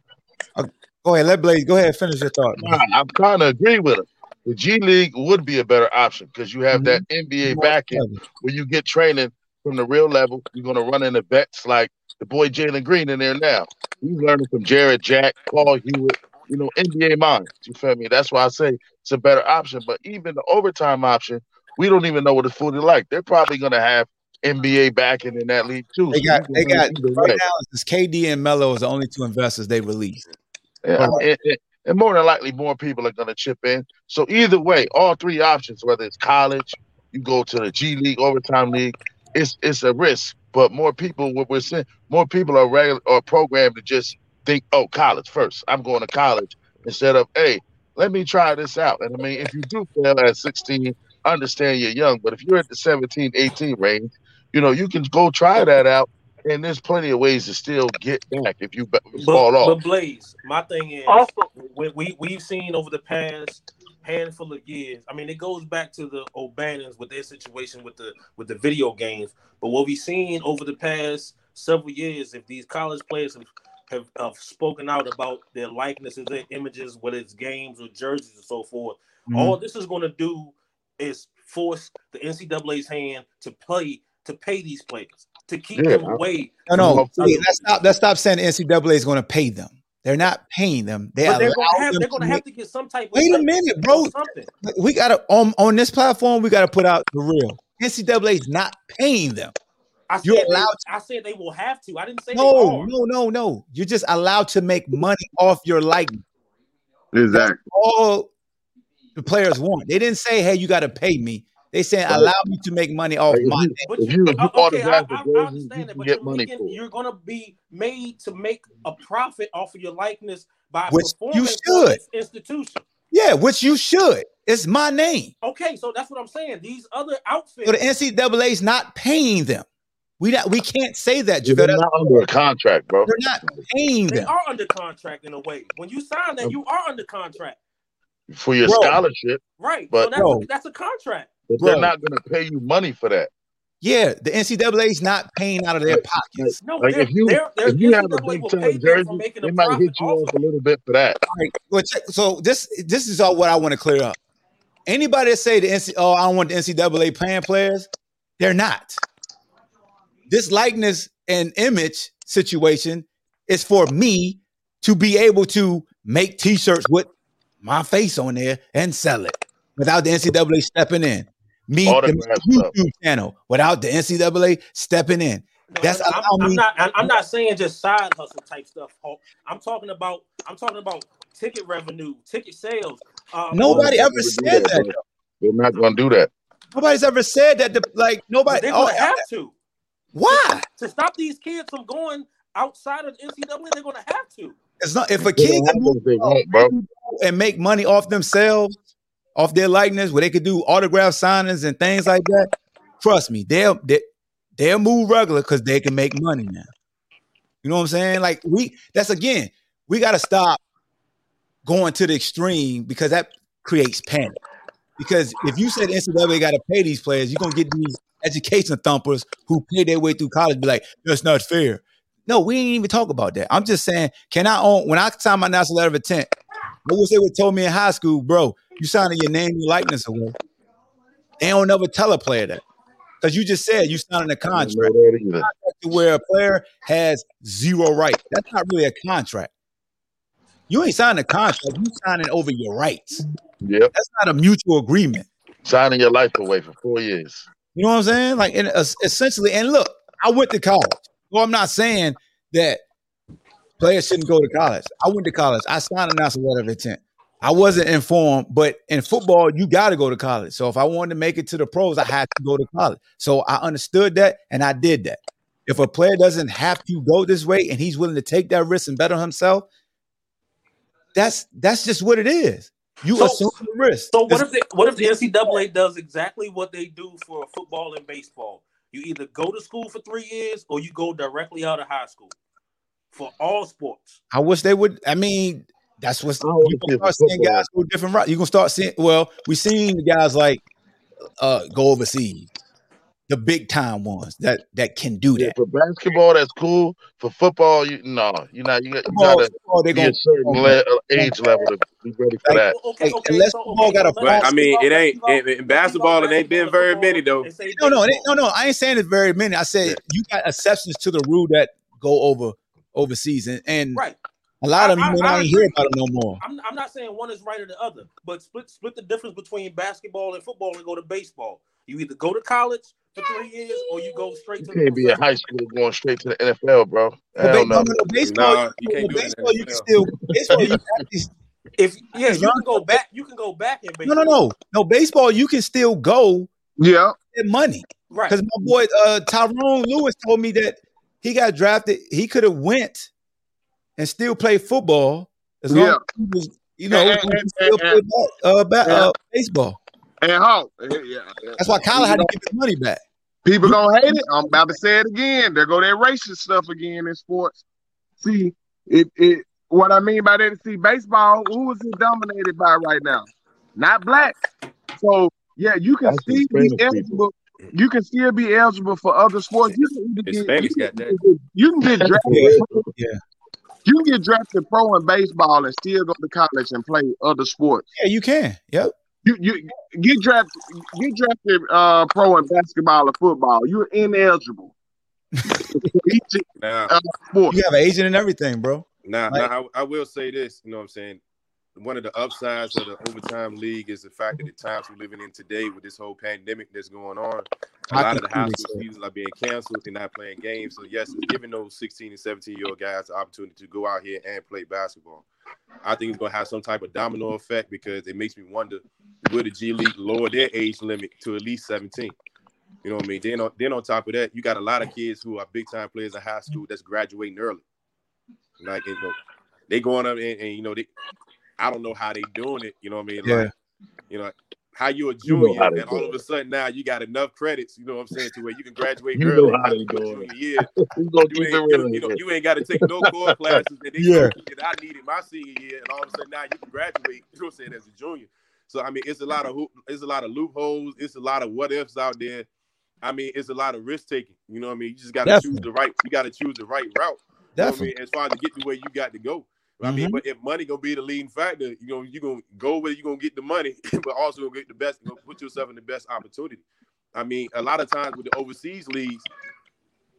Go ahead. Let Blaze go ahead. and Finish your thought. Nah, I'm kind of agree with him. The G League would be a better option because you have that Mm-hmm. NBA backing where you get training from the real level. You're going to run into vets like the boy Jalen Green in there now. He's learning from Jarrett Jack, Paul Hewitt, you know, NBA minds. You feel me? That's why I say it's a better option. But even the overtime option, we don't even know what it's fully like. They're probably going to have NBA backing in that league too. They got you they got right now it's KD and Melo is the only two investors they released. Yeah, and, and- and more than likely, more people are going to chip in. So either way, all three options, whether it's college, you go to the G League, overtime league, it's it's a risk. But more people, what we're seeing, more people are regular or programmed to just think, oh, college first. I'm going to college instead of, hey, let me try this out. And I mean, if you do fail at 16, understand you're young. But if you're at the 17, 18 range, you know, you can go try that out. And there's plenty of ways to still get back if you fall But, off. but Blaze, my thing is, Also, we, we we've seen over the past handful of years. I mean, it goes back to the O'Bannons with their situation with the with the video games. But what we've seen over the past several years, if these college players have have, have spoken out about their likenesses, their images, whether it's games or jerseys and so forth, Mhm. all this is going to do is force the NCAA's hand to play to pay these players to keep Yeah, them I- away. No, no. Well, see, let's stop. Let's stop saying the NCAA is going to pay them. They're not paying them. They But they're allow going to have they're going to have to get some type. of Wait a minute, bro. Something. We gotta on on this platform. We gotta put out the real. NCAA is not paying them. I You're said they, allowed I said they will have to. I didn't say No, are. no, no, no. You're just allowed to make money off your likeness. Exactly. All the players want. They didn't say, "Hey, you got to pay me." They saying, Right. "Allow me to make money off my." name." But you, you, if you okay, I, autograph I, a I jersey, you understand that, can but get you're money making, for you're going to be made to make a profit off of your likeness by Which you performing for should. this institution. Yeah, which you should. It's my name. Okay, so that's what I'm saying. These other outfits, So the NCAA is not paying them. We not, we can't say that, They're not under a contract, bro. They're not paying they them. They are under contract in a way. When you sign that, um, you are under contract, For your Bro. scholarship, right? But- so that's Bro. a, that's a contract. But Bro. they're not going to pay you money for that. Yeah, the NCAA is not paying out of their pockets. No, Like they're, if you they're, they're, if you have a big time pay them for jersey, they might hit you off off a little bit for that. All right, well, check, so this this is all what I want to clear up. Anybody that say the NC, oh, I don't want the NCAA paying players, they're not. This likeness and image situation is for me to be able to make T-shirts with my face on there and sell it without the NCAA stepping in. Me, the Autograph stuff. YouTube channel without the NCAA stepping in. No, That's I'm, I'm me- not. I'm, I'm not saying just side hustle type stuff. Hulk. I'm talking about. I'm talking about ticket revenue, ticket sales. Um, Nobody ever not gonna do said that. bro. They're not going to do that. Nobody's ever said that. The, like nobody. They're Oh, gonna have to why? to stop these kids from going outside of the NCAA. They're gonna have to. It's not if a kid can move want, and make money off themselves, off their likeness, where they could do autograph signings and things like that. Trust me, they'll they, they'll move regular because they can make money now. You know what I'm saying? Like we that's again, we gotta stop going to the extreme because that creates panic. Because if you said NCAA got to pay these players, you're gonna get these education thumpers who pay their way through college. Be like, that's not fair. No, we ain't even talk about that. I'm just saying, can I own when I signed my national letter of intent? What was they would told me in high school, bro? You signing your name, your likeness away. They don't never tell a player that because you just said you signing a contract know that either. to where a player has zero right. That's not really a contract. You ain't signing a contract. You signing over your rights. Yep. That's not a mutual agreement. Signing your life away for four years. You know what I'm saying? Like, and es- essentially, and look, I went to college. Well, I'm not saying that players shouldn't go to college. I went to college. I signed a national letter of intent. I wasn't informed, but in football, you got to go to college. So if I wanted to make it to the pros, I had to go to college. So I understood that and I did that. If a player doesn't have to go this way and he's willing to take that risk and better himself, that's that's just what it is. You So- assume the risk. So what if what if the NCAA does exactly what they do for football and baseball? You either go to school for three years or you go directly out of high school for all sports. I wish they would. I mean, that's what's I don't you gonna start seeing football. guys go different route. You gonna start seeing. Well, we seen the guys like uh go overseas. the big time ones that that can do Yeah, that. for basketball, that's cool. For football, you no, you're not. You got you Football, gotta football, they be gonna a certain le- uh, age level to be ready for Like, that. Okay, okay, unless so football okay, got a But I mean, it ain't let's in, in basketball. It ain't been very many though. no, no, it ain't, baseball. no, no. I ain't saying it's very many. I said Yeah. you got exceptions to the rule that go over overseas, and, and Right. a lot of I- them you may I- not I even hear agree. about them no more. I'm, I'm not saying one is right or the other, but split split the difference between basketball and football and go to baseball. You either go to college for three years or you go straight You to can't the be in high school going straight to the NFL, bro. But Hell ba- no. no, no, no, baseball, Nah, you can't do baseball, you can still baseball. You actually, [LAUGHS] If yeah, you can go back. You can go back in no, baseball. no, no, no. Baseball, you can still go Yeah. get money. Right. Because my boy uh, Tyrone Lewis told me that he got drafted. He could have went and still play football as long Yeah. as he was, you know, And- and- still and- play ba- uh, ba- Yeah. uh, baseball. And how? Yeah, yeah. That's why Kyler had to give his money back. People gonna hate it. I'm about to say it again. There go that racist stuff again in sports. See, it it what I mean by that. See, baseball, who is it dominated by right now? Not black. So yeah, you can That's still be eligible. You can still be eligible for other sports. You can get, you, got that. can, you can get drafted. Yeah, yeah. You can get drafted pro in baseball and still go to college and play other sports. Yeah, you can. Yep. You you get drafted get drafted uh pro in basketball or football. You're ineligible. for each Now, uh. You have an agent and everything, bro. now, Like- now I, I will say this. You know what I'm saying? One of the upsides of the overtime league is the fact that the times we're living in today with this whole pandemic that's going on, a lot of the high school seasons are being canceled. They're not playing games. So yes, it's giving those 16 and 17 year old guys the opportunity to go out here and play basketball. I think it's gonna have some type of domino effect because it makes me wonder will the G League lower their age limit to at least 17? You know what I mean? Then on, then on top of that, you got a lot of kids who are big time players in high school that's graduating early. Like you know, they going up and, and you know they I don't know how they doing it, you know what I mean? Yeah. Like, you know, how you a You know junior and all of a sudden now you got enough credits, you know what I'm saying, to where you can graduate You early know how they your do year. [LAUGHS] You ain't, you, you know, you ain't got to take no [LAUGHS] core classes that, Yeah. that I needed my senior year, and all of a sudden now you can graduate. You know what I'm saying as a junior. So I mean, it's a lot of hoop, it's a lot of loopholes. It's a lot of what ifs out there. I mean, it's a lot of risk taking. You know what I mean? You just got to choose the right. You got to choose the right route. You know what I mean? As far as to get to where you got to go. I mean, Mhm. but if money gonna be the leading factor, you know, you gonna go where you gonna get the money, [LAUGHS] but also gonna get the best, gonna put yourself in the best opportunity. I mean, a lot of times with the overseas leagues,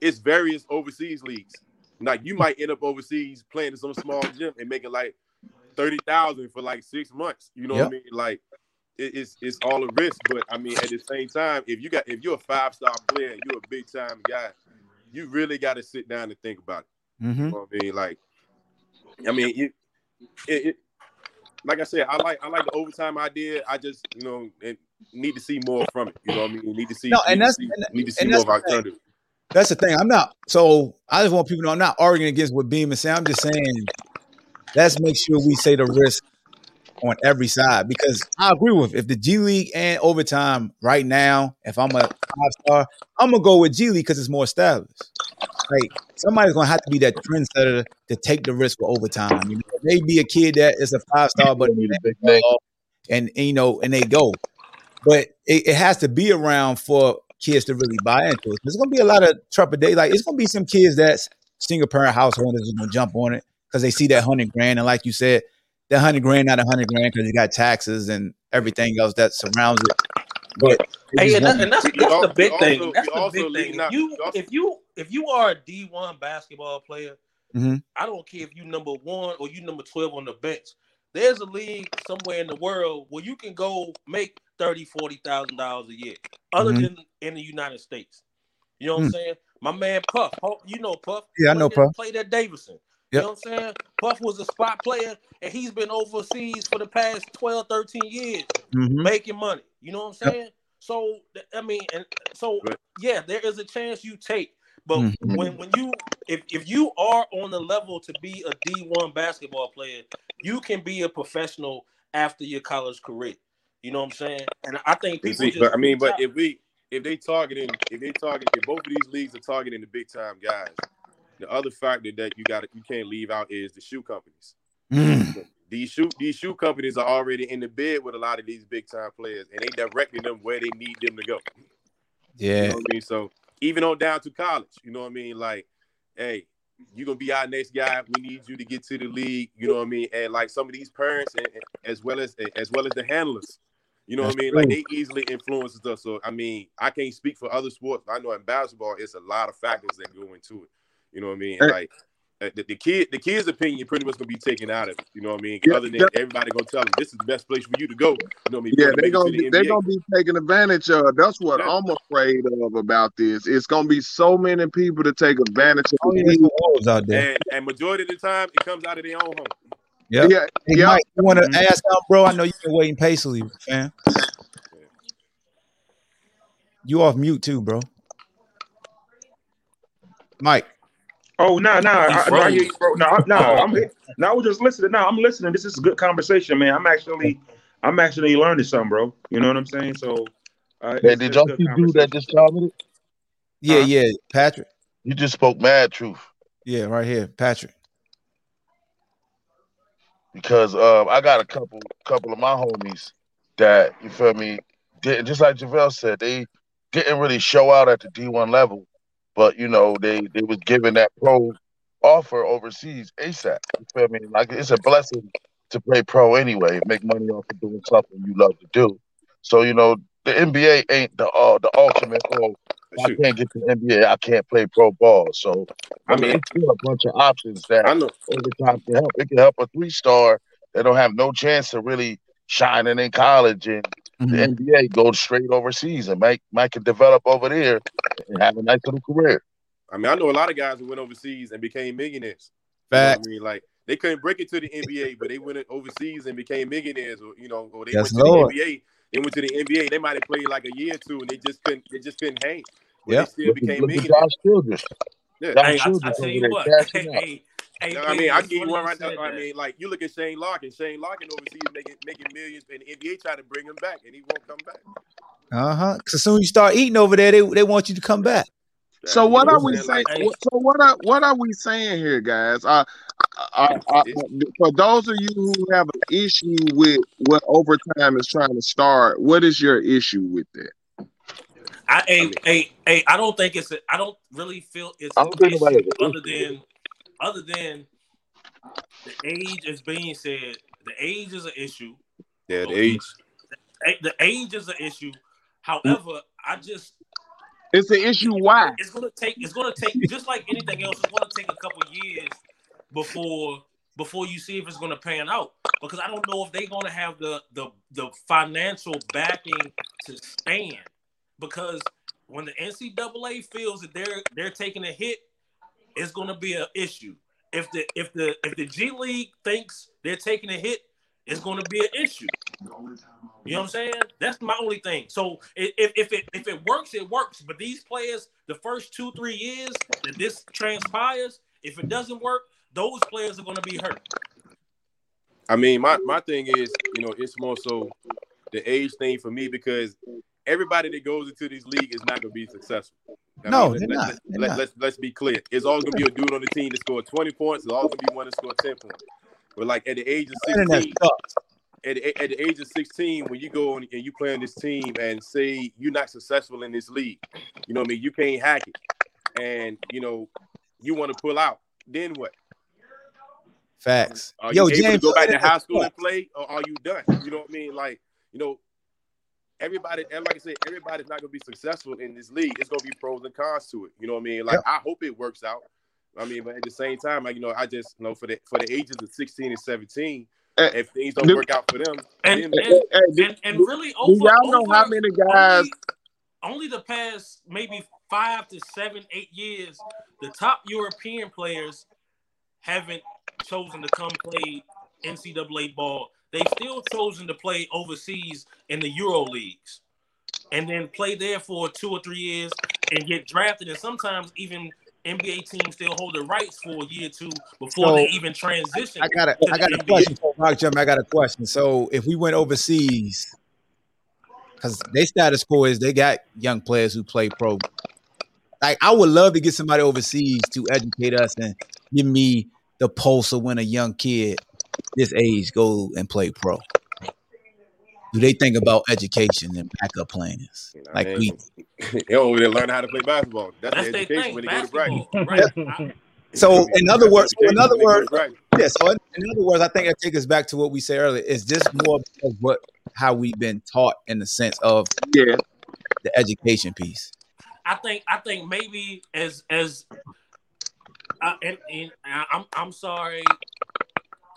it's various overseas leagues. Like you might end up overseas playing in some small gym and making like thirty thousand for like six months. You know what I mean? Like it, it's it's all a risk, but I mean at the same time, if you got if you're a five star player, you're a big time guy, you really got to sit down and think about it. Mm-hmm. You know what I mean? Like, I mean, you, it, it, like I said, I like I like the overtime idea. I just you know and need to see more from it. You know what I mean? Need to see. No, and that's- see, and- need to see more of thing. alternative. That's the thing. I'm not. So I just want people to know I'm not arguing against what Beam is saying. I'm just saying let's make sure we say the risk on every side because I agree with if the G League and overtime right now, if I'm a five star, I'm gonna go with G League because it's more established. Like somebody's gonna have to be that trendsetter to take the risk for overtime. You know, maybe a kid that is a five star, but You need a big name. and, and, you know, and they go. But it, it has to be around for kids to really buy into it. There's gonna be a lot of trepidation. Like it's gonna be some kids that's single parent householders is gonna jump on it because they see that hundred grand, and like you said, that hundred grand not a hundred grand because you got taxes and everything else that surrounds it. But Hey, just and, that, and that's that's al- the big thing. That's the big thing. If you you if you if you are a D one basketball player, Mhm. I don't care if you number one or you number twelve on the bench. There's a league somewhere in the world where you can go make thirty, forty thousand dollars a year, other Mhm. than in the United States. You know what I'm Mm. saying? My man Puff, you know Puff. Yeah, I know Puff. Played at Davidson. Yep. You know what I'm saying? Puff was a spot player, and he's been overseas for the past 12, 13 years Mhm. making money. You know what I'm Yep. saying? So I mean, and so Right. yeah, there is a chance you take, but Mhm. when when you if if you are on the level to be a D1 basketball player, you can be a professional after your college career. You know what I'm saying? And I think people see, just but I mean, but if we if they targeting if they target if both of these leagues are targeting the big time guys, the other factor that you got you can't leave out is the shoe companies. Mm. These shoe these shoe companies are already in the bed with a lot of these big time players, and they directing them where they need them to go. You Yeah. know what I mean? So even on down to college, you know what I mean? Like, hey, you're gonna be our next guy. We need you to get to the league. You know what I mean? And like some of these parents, and, as well as as well as the handlers, you know what I That's mean? Like they easily influences us. So I mean, I can't speak for other sports. But I know in basketball, it's a lot of factors that go into it. You know what I mean? And like uh, the, the kid, the kid's opinion pretty much gonna be taken out of it. You know what I mean? Yeah, Other than yeah. everybody gonna tell them this is the best place for you to go. You know what I mean? Yeah, they're gonna gonna make it be, to they're the NBA. gonna be taken advantage of. That's what Yeah. I'm afraid of about this. It's gonna be so many people to take advantage of Oh yeah, there's kid. some wolves out there. And, and majority of the time, it comes out of their own home. Yep. Yeah, Hey, yeah. Mike, you want to Mhm. ask out, bro? I know you've been waiting patiently, fam. You off mute too, bro. Mike. Oh no, no, He I, no, I hear froze. you, bro. No, no, I'm no, I was just listening. No, I'm listening. This is a good conversation, man. I'm actually, I'm actually learning something, bro. You know what I'm saying? So, uh, Hey, did y'all good see dude that conversation. just commented? Yeah, Huh? yeah, Patrick. You just spoke mad truth Yeah, right here, Patrick. because um, I got a couple couple of my homies that you feel me didn't just like JaVale said they didn't really show out at the D1 level, but you know they they was given that pro offer overseas ASAP. You feel me? Like it's a blessing to play pro anyway, make money off of doing something you love to do. So you know the NBA ain't the uh, the ultimate. Oh, if I can't get to the NBA. I can't play pro ball. So I I mean, mean, it's still a bunch of options that I know. overtime can help. It can help a three star that don't have no chance to really shining in college and Mhm. the NBA go straight overseas and Mike Mike can develop over there and have a nice little career. I mean, I know a lot of guys who went overseas and became millionaires. You know Fact. I mean? Like they couldn't break it to the NBA, but they went overseas and became millionaires, or you know, or they Yes, went to Lord. the NBA. They went to the NBA. They might have played like a year or two, and they just couldn't. They just couldn't hang. But Yep. they still Look, became look at millionaires. Josh Childress. Yeah. Josh Hey, I, I tell you what. cashing out. Hey, hey, No, I mean, I it's give you one right said now. I mean, like you look at Shane Larkin. Shane Larkin overseas making making millions, and the NBA trying to bring him back, and he won't come back. Uh huh. Because as soon as you start eating over there, they they want you to come back. So what are we saying? saying? Like, Hey, So what are what are we saying here, guys? Uh, uh, uh, it's, for those of you who have an issue with what overtime is trying to start, what is your issue with that? I, I mean, I don't think it's. A, I don't really feel it's I don't think about issue it. other than, other than the age is being said. The age is an issue. yeah, the age. A- the age is an issue. However, I just It's an issue. Why? it's gonna take. It's gonna take just like anything else. It's gonna take a couple years before before you see if it's gonna pan out. Because I don't know if they're gonna have the the the financial backing to stand. Because when the NCAA feels that they're they're taking a hit, it's gonna be an issue. If the if the if the G League thinks they're taking a hit, it's gonna be an issue. You know what I'm saying? That's my only thing. So if, if it if it works, it works. But these players, the first two three years that this transpires, if it doesn't work, those players are going to be hurt. I mean, my, my thing is, you know, it's more so the age thing for me because everybody that goes into this league is not going to be successful. I No, mean, they're let, not. They're let, not. let's let's be clear. It's always going to be a dude on the team that scored 20 points. It's always going to be one that scored 10 points. But like at the age of 16, at at the age of 16, when you go on and you play on this team and say you're not successful in this league, you know what I mean? You can't hack it. And, you know, you want to pull out, then what? Facts. Are Yo, you able to James, go back to high school and play, or are you done? You know what I mean? Like, you know, everybody, and like I said, everybody's not gonna be successful in this league. It's gonna be pros and cons to it. You know what I mean? Like, Yep. I hope it works out. I mean, but at the same time, like, you know, I just you know for the for the ages of 16 and 17, Eh, if things don't do, work out for them, And then eh, and eh, and and do, really do over y'all know how many guys? only only the past maybe five to seven eight years, the top European players haven't chosen to come play NCAA ball. They've still chosen to play overseas in the Euro leagues, and then play there for two or three years and get drafted. And sometimes even NBA teams still hold the rights for a year or two before So they even transition I got a I got a NBA. question for Rock Jump. I got a question. So if we went overseas, because they status quo is they got young players who play pro. Like I would love to get somebody overseas to educate us and give me the pulse of when a young kid this age go and play pro. do they think about education and backup plans? You know, Like man, we [LAUGHS] they don't really learn how to play basketball. That's, That's the education thing. when they go to practice. Right? [LAUGHS] So in other words, so in other when they go to words, practice. yeah. So in, in other words, I think that takes us back to what we said earlier. Is this more of what how we've been taught in the sense of Yeah. the education piece? I think I think maybe as as uh, and, and I'm I'm sorry,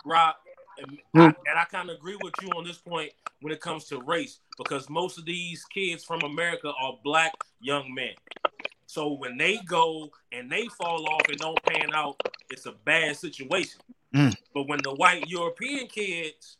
Rob, and I, and I kind of agree with you on this point when it comes to race because most of these kids from America are black young men. So when they go and they fall off and don't pan out, it's a bad situation. Mm. But when the white European kids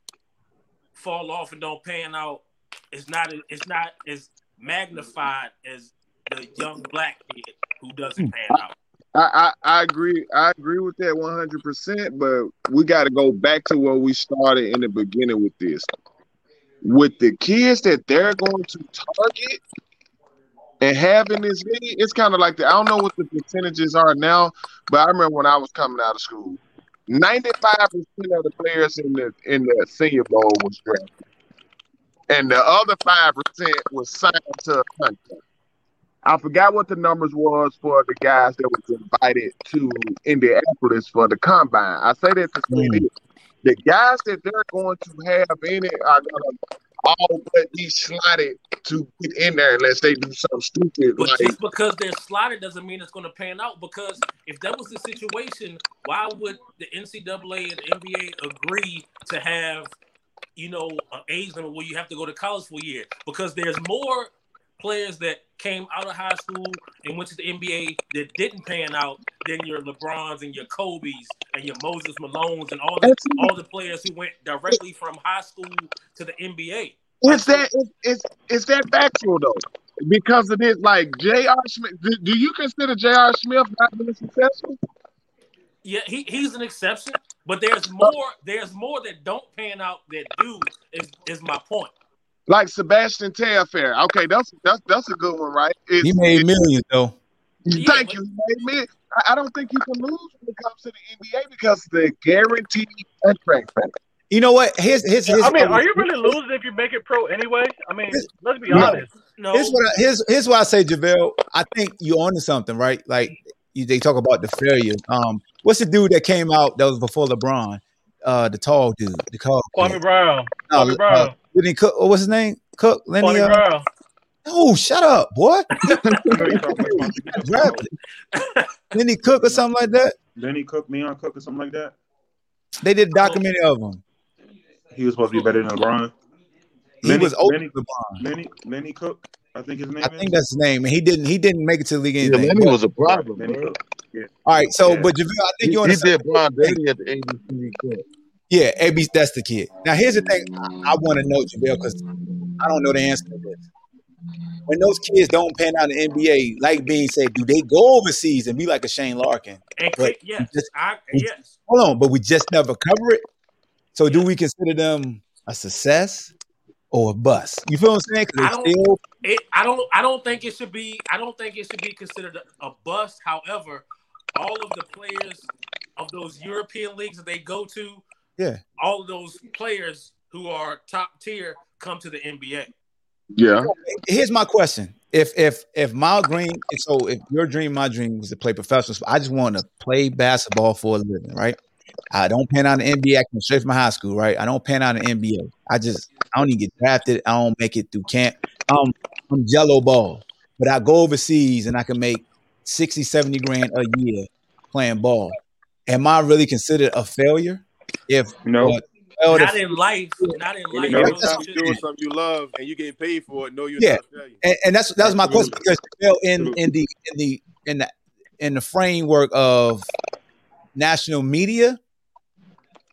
fall off and don't pan out, it's not it's not as magnified as the young black kid who doesn't pan out. I, I, I agree. I agree with that one hundred percent. But we got to go back to where we started in the beginning with this. With the kids that they're going to target and having this league, it's kind of like the, I don't know what the percentages are now, but I remember when I was coming out of school, ninety-five percent of the players in the in the Senior Bowl was drafted, and the other five percent was signed to a contract. I forgot what the numbers was for the guys that was invited to Indianapolis for the combine. I say that to say Mm. this. The guys that they're going to have in it are gonna all but be slotted to get in there unless they do something stupid But like just because they're slotted doesn't mean it's going to pan out. Because if that was the situation, why would the NCAA and the NBA agree to have, you know, an age limit where you have to go to college for a year? Because there's more players that came out of high school and went to the NBA that didn't pan out than your LeBrons and your Kobe's and your Moses Malones and all the all the players who went directly from high school to the NBA. Is that is, is is that factual though? Because it is like J.R. Smith, do, do you consider J.R. Smith not being successful? Yeah, he, he's an exception, but there's more. There's more that don't pan out that do. Is is my point? Like Sebastian Telfair. Okay, that's that's that's a good one, right? It's- He made millions though. Thank you. man. I- I don't think you can lose when it comes to the NBA because the guaranteed contract. You know what? Here's here's, here's I mean, are you really losing if you make it pro anyway? I mean, let's be No. honest. No, Here's what I, here's here's why I say, JaVale. I think you're onto something, right? Like you, they talk about the failure. Um, what's the dude that came out that was before LeBron? Uh, the tall dude, the tall. Kwame. Brown. No, Kwame Brown. Uh, Lenny Cooke. What was his name? Cook. Lenny. Uh, Brown. oh, shut up, boy. [LAUGHS] Lenny [LAUGHS] Drafted. Cook or something like that. Lenny Cooke, Leon Cook, or something like that. They did a documentary of him. He was supposed to be better than LeBron. He Lenny- was older Lenny- than LeBron. Lenny Lenny Cooke, I think his name I is. think that's his name, and he didn't. He didn't make it to the league. Yeah, Anything. Lenny But- was a problem, Lenny. Cook. Yeah. all right. So, Yeah. but JaVale, I think He, you're he the did Brian Daly at the ABC Cup. Yeah, AB, that's the kid. Now, here's the thing I, I want to know, JaVale, because I don't know the answer to this. When those kids don't pan out in the NBA, like being said, do they go overseas and be like a Shane Larkin? and But yes, just- I, yes. Hold on, but we just never cover it. So, do we consider them a success or a bust? You feel what I'm saying? I don't- still, It, I don't. I don't think it should be. I don't think it should be considered a, a bust. However, all of the players of those European leagues that they go to, Yeah. all of those players who are top tier come to the NBA. Yeah. here's my question: If if if my dream, so if your dream, my dream was to play professional, sport, I just want to play basketball for a living, right? I don't pan out in the NBA. I came straight from high school, right? I don't pan out in the NBA. I just I don't even get drafted. I don't make it through camp. Um, I'm Gelo Ball, but I go overseas and I can make 60, 70 grand a year playing ball. Am I really considered a failure? If No. uh, well, Not if- in life. Not in life. You you know, stop you doing something you love and you get paid for it, no, you're Yeah. not and, and that's that was my question because Phil, in in the in the in the in the framework of national media,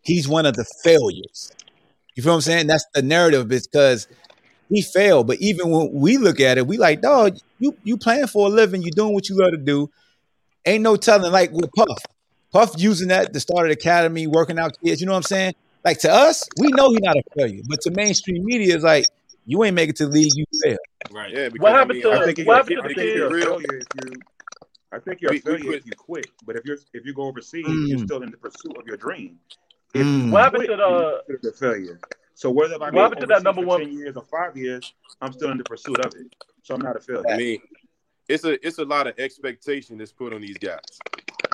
he's one of the failures. You feel what I'm saying? That's the narrative because he failed. But even when we look at it, we like, dog, you you playing for a living, you doing what you love to do. Ain't no telling, like with Puff. Puff using that to start an academy, working out kids, you know what I'm saying? Like to us, we know he's not a failure. But to mainstream media, is like, you ain't make it to the league, you fail. Right. Yeah, because What I happened mean, to I think think you- what it- happened to I the think kids? it's real. failure if you. I think you're We- a failure quit. if you quit. But if you're if you go overseas, Mm. you're still in the pursuit of your dream. If Mm. What happened quit, to the- you're considered a failure. So whether I What go happened to that number for one- ten years or five years, I'm still in the pursuit of it. So I'm not a failure. I mean, it's a it's a lot of expectation that's put on these guys.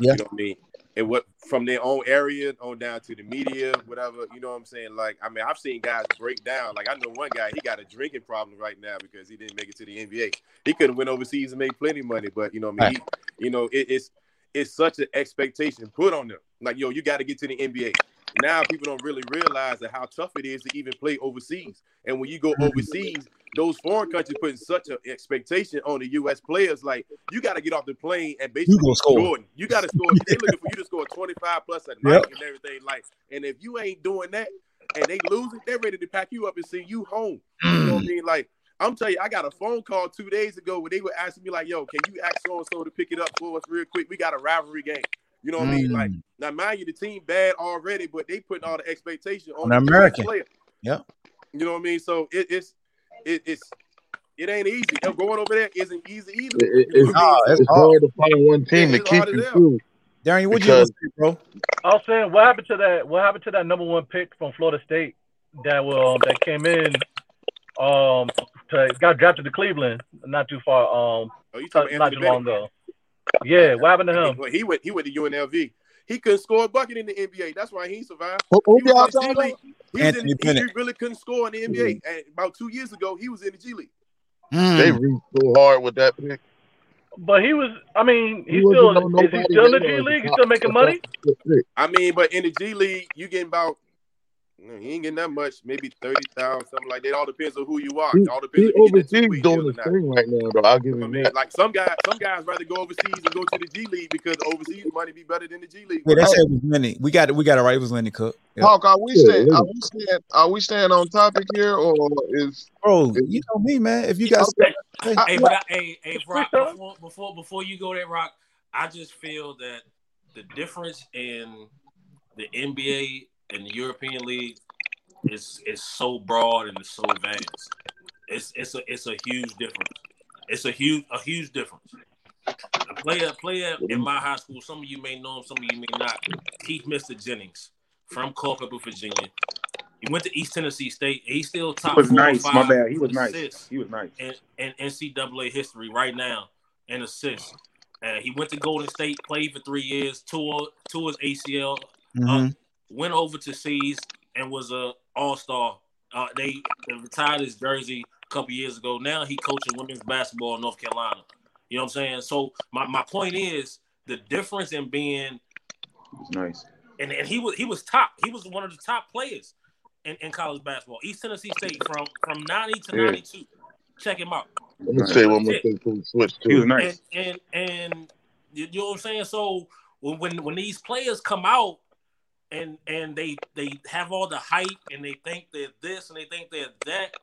Yeah. You know what I mean? And what from their own area on down to the media, whatever, you know what I'm saying? Like, I mean, I've seen guys break down. Like, I know one guy, he got a drinking problem right now because he didn't make it to the NBA. He could have went overseas and made plenty of money, but you know what I mean? He, you know, it, it's it's such an expectation put on them. Like, yo, you got to get to the NBA. Now people don't really realize that how tough it is to even play overseas. And when you go mm-hmm. overseas, those foreign countries putting such an expectation on the U.S. players, like you got to get off the plane and basically gonna score. Jordan. You got to [LAUGHS] score. They're looking for you to score 25 plus a night and everything. Like, and if you ain't doing that and they losing, they're ready to pack you up and send you home. You know what I mm. mean? Like, I'm telling you, I got a phone call two days ago where they were asking me, like, yo, can you ask so and so to pick it up for us real quick? We got a rivalry game. You know what I mean? Like, now mind you, the team bad already, but they putting all the expectation on, On the the American. player. Yep. You know what I mean? So it, it's it, it's it ain't easy. And going over there isn't easy either. It- You it's, what Nah, it's it's hard to find one team Yeah, to keep hard as you hell. too. Darren, what you Because- gonna say, bro? I was saying, what happened to that? What happened to that number one pick from Florida State that will that came in, um, to got drafted to Cleveland, not too far, um, Oh, you talking not about too long Bennett? ago. Yeah, what happened to [LAUGHS] him? Well, he went he went to UNLV. He couldn't score a bucket in the NBA. That's why he survived. Who, who He was in the G League. He, in, he really couldn't score in the NBA. And about two years ago, he was in the G League. Mm. They reached so hard with that pick. But he was, I mean, He he's wasn't still, is he still in the G League? He's still making money? I mean, but in the G League, you getting about no, he ain't getting that much, maybe thirty thousand, something like that. It all depends on who you are. He, It all depends he if you get that overseas two-way doing deal or his thing right now, though. I'll give him that. like some guys, some guys rather go overseas and go to the G League because overseas money be better than the G League. Yeah, they money. it was Lenny. We got it. We got it right. It was Lenny Cooke. Yeah. Hawk, are we Yeah, staying? yeah. Are we staying? Are we staying on topic here, or is? Bro, you know me, man. If you got Okay. something, I, Hey, yeah, but I, hey, hey, It's Rock, [LAUGHS] before, before before you go there, Rock, I just feel that the difference in the NBA and the European League is is so broad and it's so vast. It's it's a it's a huge difference. It's a huge a huge difference. A player player in my high school, some of you may know him, some of you may not. Keith Mr. Jennings from Culpeper, Virginia. He went to East Tennessee State. He's still He top was four or nice. My five bad. He was nice. He was nice. in, in NCAA history right now in assists. Uh, he went to Golden State, played for three years, tore tore his ACL, Mhm. Went over to C's and was a All Star. Uh, they, they retired his jersey a couple years ago. Now he coaching women's basketball in North Carolina. You know what I'm saying? So my, my point is the difference in being nice. and, and he was he was top. He was one of the top players in, in college basketball. East Tennessee State from from 90 to Yeah. 92. Check him out. Let me Nice. say one more thing before we switch He was to. nice. and and and you you know what I'm saying. So when when when these players come out and and they they have all the hype and they think they're this and they think they're that,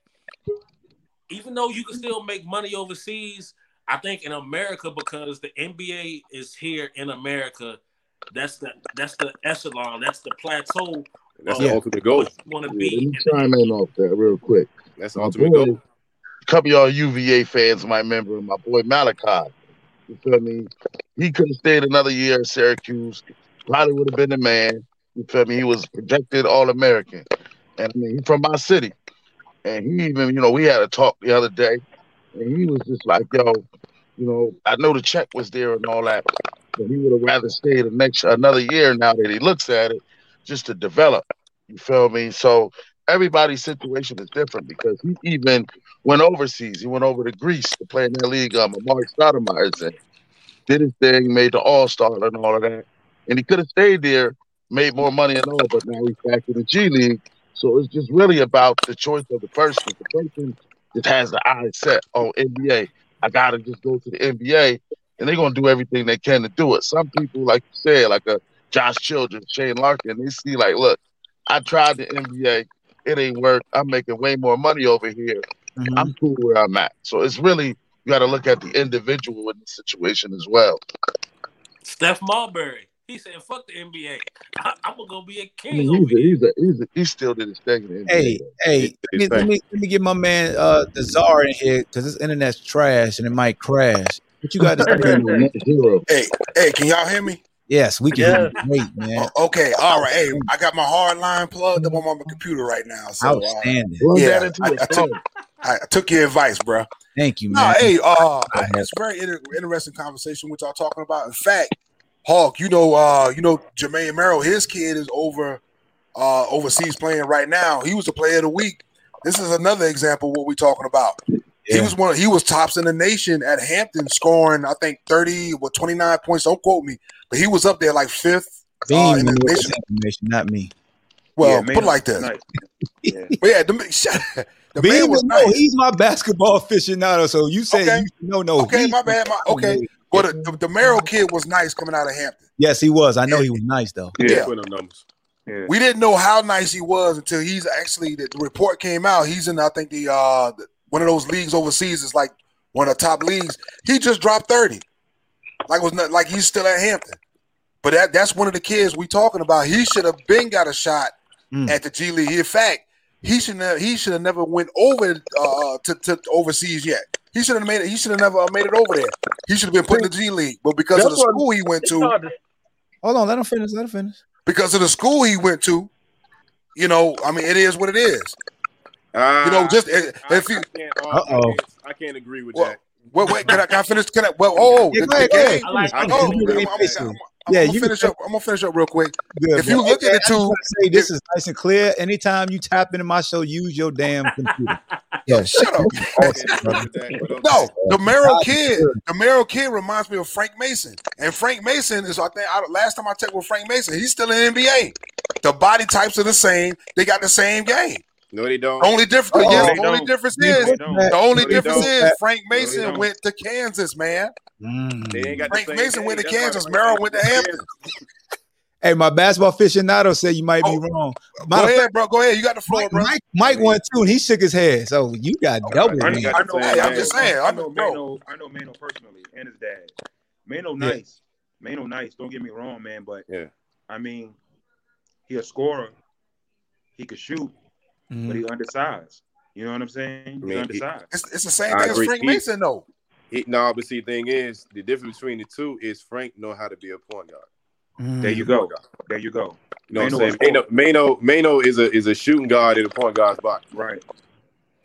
even though you can still make money overseas, I think in America because the NBA is here in America. That's the that's the echelon. That's the plateau. That's the ultimate goal. want to Yeah, let be. me chime in off that real quick. That's the My ultimate boy, goal. a couple of y'all UVA fans might remember my boy Malachi. You feel me? He could have stayed another year at Syracuse. Probably would have been the man. You feel me? He was projected All American. And I mean, he's from my city. And he even, you know, we had a talk the other day. And he was just like, yo, you know, I know the check was there and all that. But he would have rather stayed the next another year now that he looks at it just to develop. You feel me? So everybody's situation is different because he even went overseas. He went over to Greece to play in that league. Um, Mark Stoudemire did his thing, made the All Star and all of that. And he could have stayed there, made more money and all, but now he's back in the G League. So it's just really about the choice of the person. If the person just has the eye set on NBA. I gotta just go to the NBA, and they're gonna do everything they can to do it. Some people, like you said, like a Josh Childress, Shane Larkin, they see like, look, I tried the NBA, it ain't work. I'm making way more money over here. Mhm. I'm cool where I'm at. So it's really you got to look at the individual in the situation as well. Steph Marbury. He said, "Fuck the NBA. I, I'm gonna go be a king mean, he's, a, he's, a, he's, a, he still did his thing in the NBA. Hey, hey, let me, let me let me get my man uh the czar in here because this internet's trash and it might crash. What you got to say? [LAUGHS] Net. Hey, hey, can y'all hear me? Yes, we can hear you great, man. O- Okay, all right. Hey, I got my hard line plugged up on my computer right now. So uh, Outstanding. Plug yeah, that into I, I took. I, I took your advice, bro. Thank you, No, man. hey, uh, it's very inter- interesting conversation what y'all talking about. In fact, Hawk, you know, uh, you know, Jermaine Marrow, his kid is over uh overseas playing right now. He was the player of the week. This is another example of what we're talking about. He was one. He was tops in the nation at Hampton, scoring I think thirty or twenty nine points. Don't quote me, but he was up there like fifth. Bean uh, in the this nation. not me. Well, Yeah, put like that. nice. [LAUGHS] Yeah. But yeah, the, [LAUGHS] shut, the Bean man was was no, nice. he's my basketball [LAUGHS] aficionado. So you say Okay. you no, no. Okay, he- my bad. My, okay, but the, the, the Marrow kid was nice coming out of Hampton. Yes, he was. I know he was nice though. Yeah. Yeah. Put up numbers. Yeah. We didn't know how nice he was until he's actually the, the report came out. He's in I think the uh the, one of those leagues overseas is like one of the top leagues. He just dropped 30. Like was not like he's still at Hampton. But that that's one of the kids we talking about. He should have been got a shot Mm. at the G League. In fact, he should have he should have never went over uh to, to overseas yet. He should have made it. He should have never made it over there. He should have been put in the G League, but because of the school he went to, Hold on, let him finish. Let him finish. because of the school he went to, you know, I mean, it is what it is. Uh, You know, just eh, I, if you I can't, uh, Uh-oh. I, can't, agree with Well, that. wait, wait, can I, can I finish? Can I? Well, oh, Yeah, the, go ahead, the go ahead. game. I like- I Oh, can I'm, agree with I'm, that. I'm, I'm, Yeah, gonna you can finish up. I'm gonna finish up real quick. Good, If you bro. look at the two- say this is nice and clear. Anytime you tap into my show, use your damn computer. [LAUGHS] Yo, shut up. Awesome, Can't brother. agree with that, but okay. No, the Marrow kid, the Marrow kid reminds me of Frank Mason, and Frank Mason is I think I, last time I checked with Frank Mason, he's still in the NBA. The body types are the same. They got the same game. No, they don't. Only difference, Uh-oh. yes, the only don't. difference is the only No, difference is Frank Mason don't. went to Kansas, man. Mm. They ain't got the Frank same Mason went to Kansas. Frank Marrow went to Hampton. [LAUGHS] Hey, my basketball aficionado said you might be Oh, wrong. Go Matter fact, ahead, bro. Go ahead. You got the floor, Mike, bro. Mike, Mike won too, and he shook his head. So you got double. I, He man. got I the know. same Hey, I'm just saying. I I know, know. Mano. I know Mano personally and his dad. Mano Yeah. nice. Mano nice. Don't get me wrong, man. But Yeah. I mean, he a scorer. He could shoot, but Mhm. he undersized. You know what I'm saying? He's I mean, he- undersized. It's, it's the same I thing as. Frank Mason, though. He, no, but see, the thing is, the difference between the two is Frank know how to be a point guard. Mm. there you go. There you go. You know what I'm saying? was Mano, Mano, Mano is a is a shooting guard in a point guard spot. Right.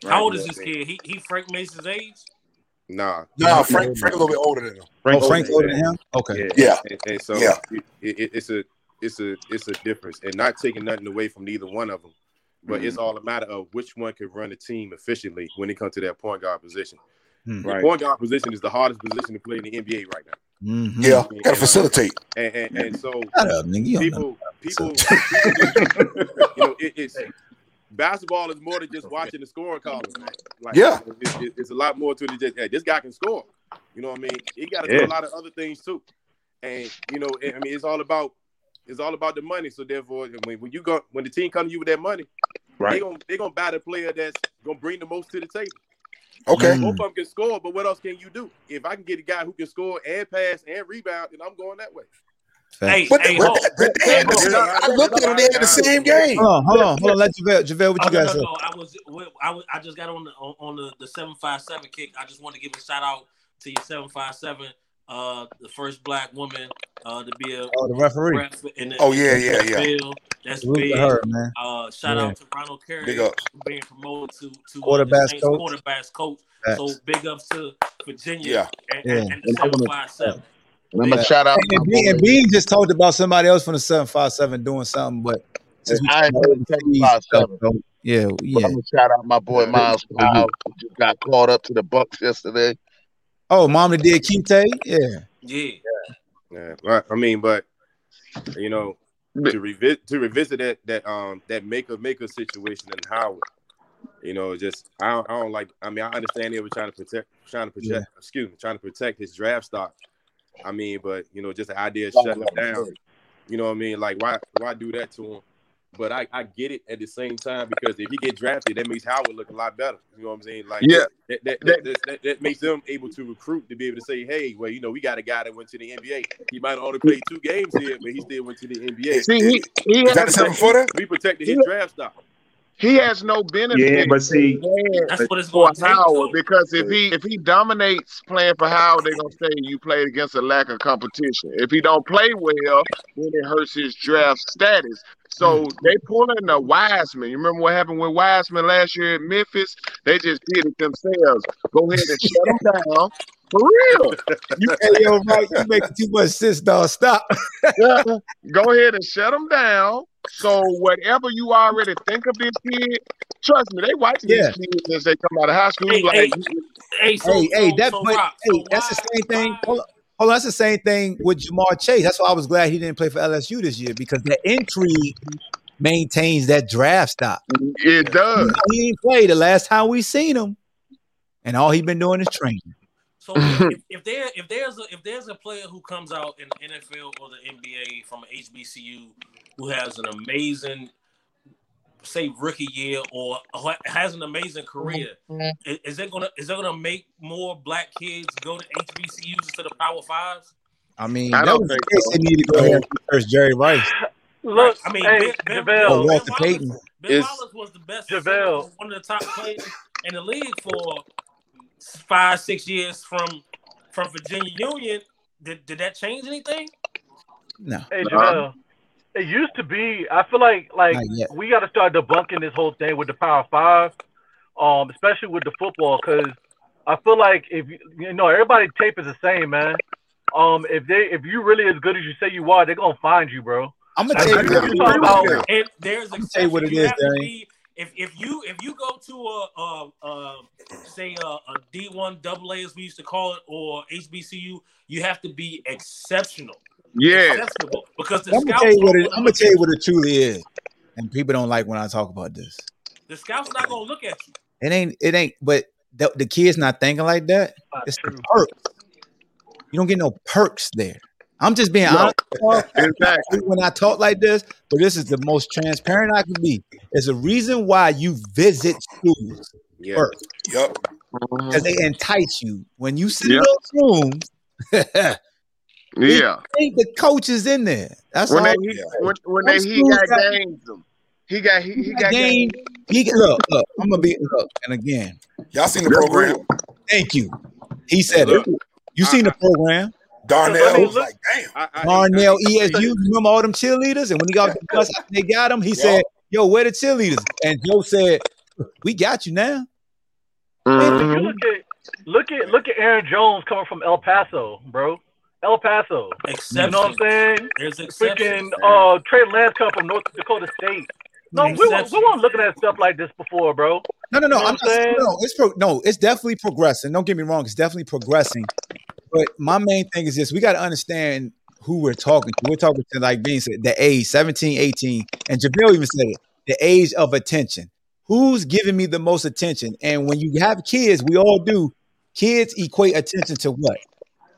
How old you is this what kid? He he Frank Mason's age? Nah. Nah, Frank, Frank a little bit older than him. Frank Oh, Frank's older than him. Okay. Yeah. Yeah. And, and so Yeah. it, it, it's a it's a it's a difference, and not taking nothing away from neither one of them, but Mm-hmm. it's all a matter of which one can run the team efficiently when it comes to that point guard position. Hmm. The Right. point guard position is the hardest position to play in the NBA right now, Mhm. Yeah, got to facilitate. and and, and so up, nigga. You don't know. people people, people [LAUGHS] you know it, it's basketball is more than just watching the scoring column. Like, Yeah. it's, it's, it's a lot more to it than just hey, this guy can score. You know what I mean? He got to do a lot of other things too, and you know, I mean, it's all about it's all about the money. So therefore, when, when you go when the team comes to you with that money, they Right. gonna they gonna buy the player that's gonna bring the most to the table. Okay. Mm. Both of them can score, but what else can you do? If I can get a guy who can score and pass and rebound, then I'm going that way. Hey, But, hey, but hold. but they had the, I looked at them, they had the same game. Hold on, hold on, hold on. Let JaVale, JaVale, what you no, guys no, say? no. I was, I was, I just got on the on, on the the seven five seven kick. I just want to give a shout out to your seven five seven, uh, the first black woman uh to be a Oh, the referee. ref in the, Oh, yeah, yeah, yeah. Field. That's big. her, man. Uh, shout Yeah. out to Ronald Curry Big ups. for being promoted to to uh, Quarterbacks the Saints coach. quarterbacks coach. Facts. So big ups to Virginia Yeah. and, Yeah. and, and the seven five seven. And I'm gonna shout out my And Bean, and. Bean just talked about somebody else from the seven five seven doing something, but since we I ain't talking doing about overseas 757. stuff, so, yeah, But yeah. I'm gonna shout out my boy Miles Powell, who just got caught up to the Bucks yesterday. Oh, mom that did Kinte, yeah. Yeah. Yeah, right. I mean, but you know, to revisit to revisit that that um that Makur Maker situation in Howard, you know, just I don't, I don't like. I mean, I understand they were trying to protect, trying to protect, Yeah. excuse me, trying to protect his draft stock. I mean, but you know, just the idea of shutting him down. You know what I mean? Like, why why do that to him? But I, I get it at the same time because if he get drafted, that makes Howard look a lot better. You know what I'm saying? Like, Yeah. that that, that, that, that, that makes them able to recruit to be able to say, hey, well, you know, we got a guy that went to the NBA. He might have only played two games here, but he still went to the NBA. See, he he Is that a has seven footer? We protected his draft stock. he has no benefit. Yeah, but see, That's what it's for going to. Howard because if he if he dominates playing for Howard, they're gonna say you played against a lack of competition. If he don't play well, then it hurts his draft status. So Mm. they pulling the Wiseman. You remember what happened with Wiseman last year at Memphis? They just did it themselves. Go ahead and shut them down. For real. [LAUGHS] You, Hey, yo, Mike, you making too much sense, dog. Stop. yeah, go ahead and shut them down. So whatever you already think of this kid, trust me, they watching Yeah. these kids as they come out of high school. Hey, like, hey, hey, so, hey, hey, so, that so but Rock, hey, so that's the same thing. why- Hold on, hold on, that's the same thing with Ja'Marr Chase. That's why I was glad he didn't play for LSU this year because the intrigue maintains that draft stock. it does. He didn't play the last time we seen him, and all he been doing is training. So if, [LAUGHS] if there if there's a if there's a player who comes out in the NFL or the NBA from a HBCU who has an amazing say rookie year or has an amazing career, mm-hmm. is, is it gonna is it gonna make more black kids go to HBCUs instead of Power Fives? I mean, I that don't was the think case. so. They need to go ahead first Jerry Rice Look, I mean, hey, Ben, ben, or JaVale, oh, ben Walter Wallace, Payton. Ben It's- Wallace was the best, JaVale. center, one of the top players in the league for five six years from from Virginia Union. Did, did that change anything? No, Hey. Jamel. It used to be. I feel like like we got to start debunking this whole thing with the Power Five, um, especially with the football, because I feel like if you you know everybody tape is the same, man. Um, if they if you really as good as you say you are, they're gonna find you, bro. I'm gonna tell you. what- with you about- And there's I'm gonna tell you what it. You is, Danny. be- If, if you if you go to a, a, a say a, a D1 double A as we used to call it or HBCU, you have to be exceptional. Yeah. Because the I'm gonna scouts tell you what it. I'm gonna tell you what it truly is, and people don't like when I talk about this. The scouts not gonna look at you. It ain't. It ain't. But the, the kids not thinking like that. It's the perks. You don't get no perks there. I'm just being No. honest. [LAUGHS] Exactly. when I talk like this, but this is the most transparent I can be. There's a reason why you visit schools Yeah. first Yep. because they entice you. When you see Yeah. those rooms, [LAUGHS] Yeah. ain't the coaches in there. That's When all. they he, when when Some they he got got- games them. He got he, he He got got game. games. He look, look. I'm gonna be look, and again, Y'all seen the program? thank you. He said it. Look, You I- seen the program? Darnell I was like, damn. I, I, Darnell I, ESU. You remember all them cheerleaders? And when he got the bus, [LAUGHS] they got him. He said, "Yo, where the cheerleaders?" And Joe said, "We got you now." If you Mhm. look at look at look at Aaron Jones coming from El Paso, bro. El Paso. You know what I'm saying? There's Freaking uh Trey Lance come from North Dakota State. No, we, we weren't looking at stuff like this before, bro. No, no, no. You know I'm not I'm saying saying? no. It's pro, no. It's definitely progressing. Don't get me wrong. It's definitely progressing. But my main thing is this: we got to understand who we're talking to. We're talking to like being said the age 17, 18, and Jabril even said it: the age of attention. Who's giving me the most attention? And when you have kids, we all do. Kids equate attention to what?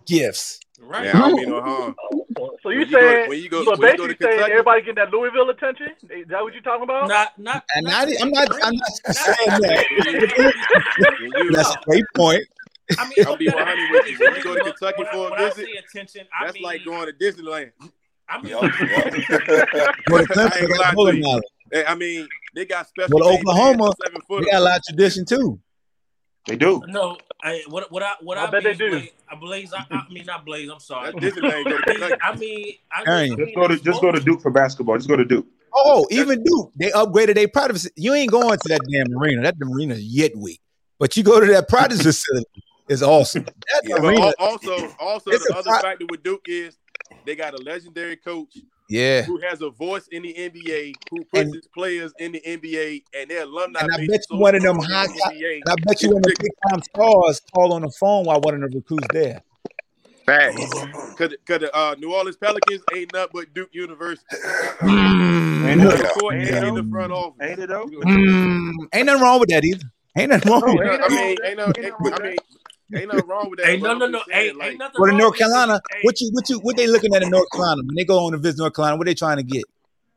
Gifts. Right. yeah, I don't mean no [LAUGHS] harm. So you When you go- saying when you go- so when you go to basically saying Kentucky- everybody getting that Louisville attention? Is that what you're talking about? Not not. And not I, I'm not. I'm not not- saying that. That's a great point. I mean, I'll be 100 with you. When you go to Kentucky when for a visit, attention, I that's mean, like going to Disneyland. I mean, Yep. Yep. Go I Clemson, gonna got lie to bowling you. alley. Hey, I mean, they got special. Well, Oklahoma, fans, They got a lot of tradition too. They do. no. I, what what I what I I, bet mean, they do. Blaze, I Blaze. I, I mean, not Blaze. I'm sorry. That's Disneyland. Go to Kentucky. I mean, I, I mean, Just go to just go to Duke for basketball. Just go to Duke. Oh, oh even Duke, they upgraded their practice. You ain't going to that damn arena. That arena is yet weak. But you go to that practice [LAUGHS] facility, it's awesome. That Yeah. Arena, also, also the other pro- factor with Duke is they got a legendary coach yeah. who has a voice in the NBA, who puts And- his players in the NBA, and their alumni. And I bet you one of them strong high the NBA. I bet you one of the big time stars call on the phone while one of the recruits there. Facts. Cause, cause the uh, New Orleans Pelicans ain't nothing but Duke University. Ain't On it though? court Ain't it in though? the front office. Ain't it though? Mm, ain't nothing wrong with that either. Ain't nothing wrong with that. I mean, ain't no, ain't, I mean, ain't nothing wrong with that. ain't but no, no, just no. saying, Hey, like, ain't nothing Go to North. Carolina. What you what you what they looking at in North Carolina when they go on to visit North Carolina? What they trying to get?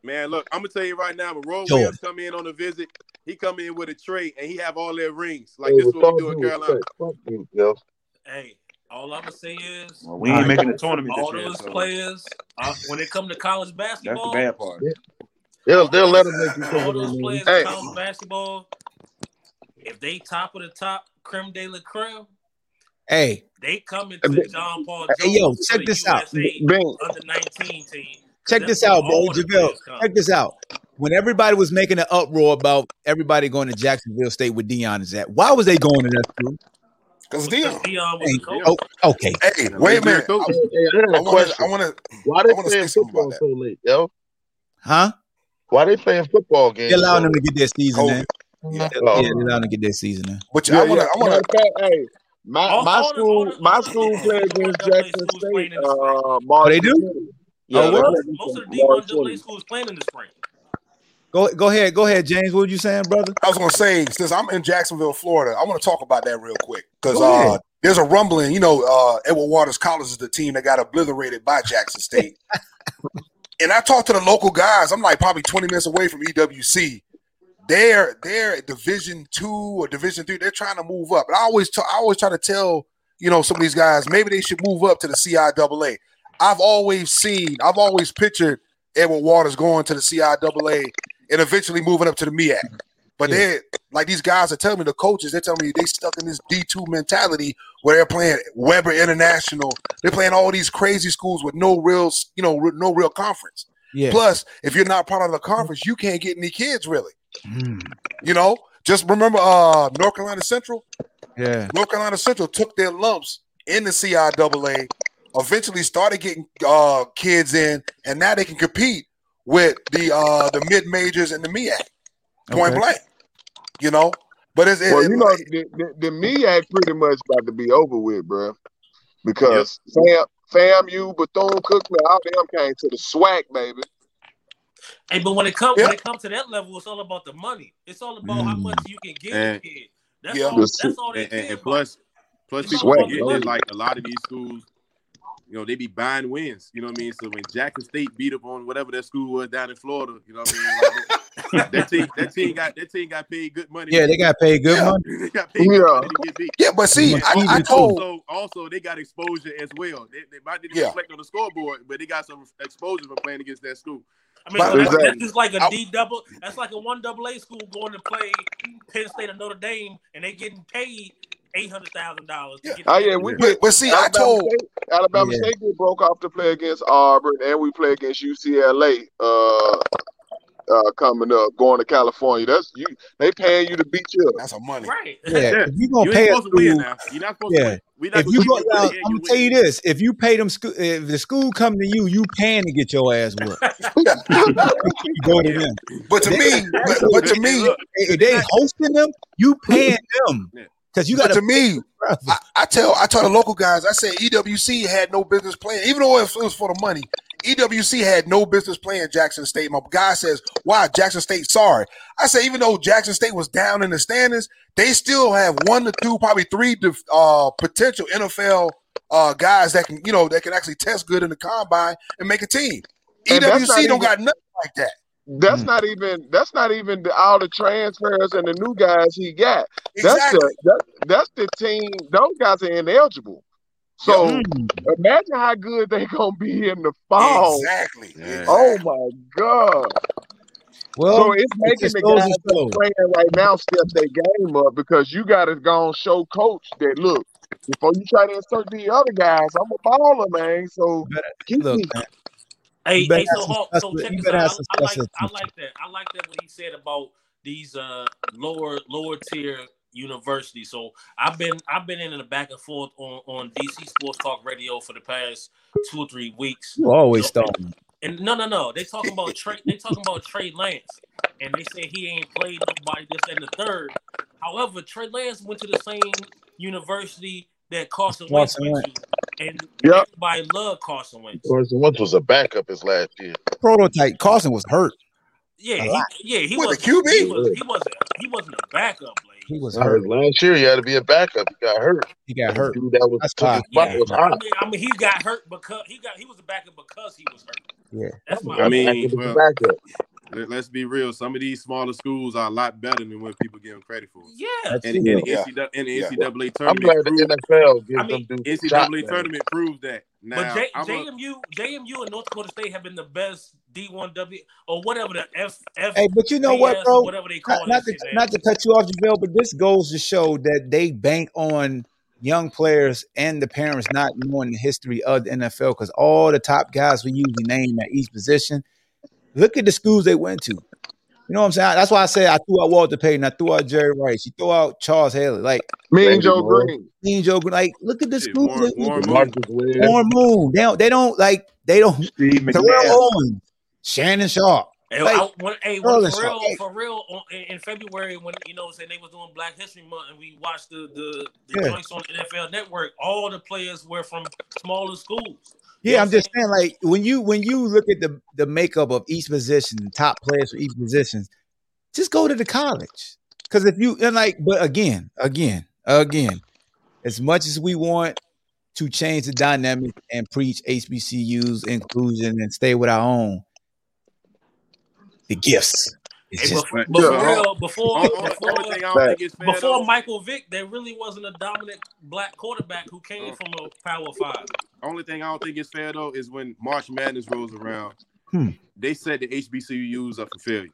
Man, look, I'm gonna tell you right now. When Roy Jordan. Williams come in on a visit, he come in with a tray and he have all their rings. Like Hey, this what we do in Carolina. you, yo. hey, all I'm gonna say is Well, we ain't making the tournament all this year. those So players, uh, when it come to college basketball, [LAUGHS] that's the bad part. They'll they'll let them make you all those their players name. in college basketball, if they top of the top, creme de la creme, Hey, they coming into John Paul hey, yo, check for the this out. USA Ben, under 19 team. 'cause Check this out, bro. all JaVale, check this out. When everybody was making an uproar about everybody going to Jacksonville State with Deion is at, why was they going to that school? Because Because Deion. Deion was Hey, coach. oh, okay. Hey, wait a minute. I. Hey, hey, I got I a want to. question. I want to. Why they playing football about so late, yo? Huh? Why they playing football They're games so allowing them to get their season oh, in. COVID. Yeah. Yeah, Oh, they're allowing them to get their season in. But yeah, I want yeah. to. I Matter want of fact, hey, my All, my all school the my [LAUGHS] school played against Jackson State playing in the spring. uh March they do? Yeah, Oh, they what? played Most of the D March one double A 20th. schools playing in the spring. Go, go ahead, go ahead, James. What were you saying, brother? I was going to say, since I'm in Jacksonville, Florida, I want to talk about that real quick because uh, there's a rumbling. You know, uh, Edward Waters College is the team that got obliterated by Jackson State. [LAUGHS] and I talked to the local guys. I'm like probably 20 minutes away from EWC. They're they're Division two or Division three. They're trying to move up. And I always t- I always try to tell you know some of these guys maybe they should move up to the CIAA. I've always seen, I've always pictured Edward Waters going to the CIAA and eventually moving up to the MEAC. But Yeah. they're like these guys are telling me, the coaches, they're telling me they stuck in this D2 mentality where they're playing Webber International. They're playing all these crazy schools with no real, you know, no real conference. Yeah. Plus, if you're not part of the conference, you can't get any kids really. Mm, You know, just remember uh North Carolina Central. yeah. North Carolina Central took their lumps in the CIAA, eventually started getting uh kids in, and now they can compete with the uh the mid majors and the MEAC. Point Okay. blank. You know, but it's it, Well, it- you know, the, the, the MEAC pretty much about to be over with, bro. Because Fam, FAMU, Bethune Cookman, all them came to the SWAC, baby. Hey, but when it comes Yeah. when it comes to that level, it's all about the money. It's all about how Mm. much you can give a And- kid. That's Yeah. all. The That's all they and, care and, and plus, plus It's people all Sweat, the forget bro. that money. like a lot of these schools, you know, they be buying wins. You know what I mean? So when Jackson State beat up on whatever that school was down in Florida, you know what I mean? Like, [LAUGHS] that team, that [LAUGHS] team got that team got paid good money. Yeah, they got paid good Yeah. money. [LAUGHS] they got paid good Yeah. money to get beat. yeah, but see, I, I told Also, also they got exposure as well. They, they might didn't Yeah. reflect on the scoreboard, but they got some exposure from playing against that school. I mean, But- so that's, Exactly. that's just like a D double. That's like a one double A school going to play Penn State or Notre Dame, and they getting paid eight hundred thousand dollars Yeah. get. Oh yeah, we but, but see, I told State. Alabama Yeah. State get broke off to play against Auburn, and we play against UCLA. Uh, uh, coming up, going to California. That's you. They paying you to beat you. up. that's a money. Right. Yeah. Yeah. If [LAUGHS] you gonna You pay ain't a supposed to win school, now. You're not supposed Yeah. to win. We not if gonna you go, you now, I'm gonna tell you this: if you pay them, school, if the school come to you, you paying to get your ass whooped. [LAUGHS] [LAUGHS] you go to them. But to They- me, but, but to me, look, If they hosting them, you paying them Yeah. because you got to me. I, I tell I tell the local guys, I say EWC had no business playing, even though it was for the money. EWC had no business playing Jackson State. My guy says, "Why Jackson State? Sorry." I say, even though Jackson State was down in the standings, they still have one to two, probably three uh, potential NFL uh, guys that can, you know, that can actually test good in the combine and make a team. And that's EWC not don't even- got nothing like that. That's Mm. not even. That's not even the, all the transfers and the new guys he got. That's Exactly. the. That, that's the team. Those guys are ineligible. So Mm. imagine how good they gonna be in the fall. Exactly. Yeah. Oh my god! Well, so it's making just the guys to that show. playing right now step their game up because you got to go and show coach that look before you try to insert the other guys. I'm a baller, man. So better- keep look, me. man, Hey, You hey, so some Hawk, so check you this out. I, I like, I like that. I like that what he said about these uh lower lower tier universities. So I've been I've been in the back and forth on on DC Sports Talk Radio for the past two or three weeks. you always So- stalling. And no, no, no. They talking about Trey. They talking about Trey Lance, and they say he ain't played nobody this and the third. However, Trey Lance went to the same university that Carson Wentz went to, and Yep. everybody loved Carson Wentz. Carson Wentz was a backup his last year. Prototype. Carson was hurt. Yeah, he, yeah, he was the QB? He, was, he wasn't. He wasn't a backup, Blade. He was Nah, hurt. last year he had to be a backup. He got hurt. He got hurt. dude that was That's took his why. spot Yeah, was I hot. mean, I mean, he got hurt because he got he was a backup because he was hurt. Yeah. That's my I mean, Backup is a well, backup. Let, us be real. Some of these smaller schools are a lot better than what people give them credit for. Yeah. And, and, the NCAA, and the Yeah. NCAA I'm glad tournament the NFL gives I mean, them NCAA shot, man. tournament proves that. Now, but J, I'm a, JMU, JMU and North Dakota State have been the best D1W or whatever the F F. Hey, but you know what, bro? whatever they call Not, not to not to cut you off, JaVale, but this goes to show that they bank on young players and the parents not knowing the history of the NFL because all the top guys we usually name at each position. Look at the schools they went to. You know what I'm saying? That's why I said I threw out Walter Payton, I threw out Jerry Rice, you throw out Charles Haley, like Mean Randy Joe Moore. Green. Mean Joe, Green. like look at the shit, schools Warren, they Warren went. Moon. Warren Moon. They don't. They don't like. They don't. Steve Terrell Owens, Shannon Sharpe. Hey, Like, I, when, hey, when, for real, like- for real, on, in, in February when you know saying they was doing Black History Month and we watched the the, the Yeah. joints on NFL Network, all the players were from smaller schools. You Yeah, know I'm just saying, like when you when you look at the the makeup of each position, top players for each position, just go to the college. Because if you and like, but again, again, again, as much as we want to change the dynamic and preach HBCUs inclusion and stay with our own, the gifts. It's Hey, just but, But- but but for real, before Only, only, before, only thing I don't think is fair before Michael Vick, there really wasn't a dominant black quarterback who came from a Power Five. only thing I don't think is fair though is when March Madness rolls around, Hmm. they set the HBCUs up for failure.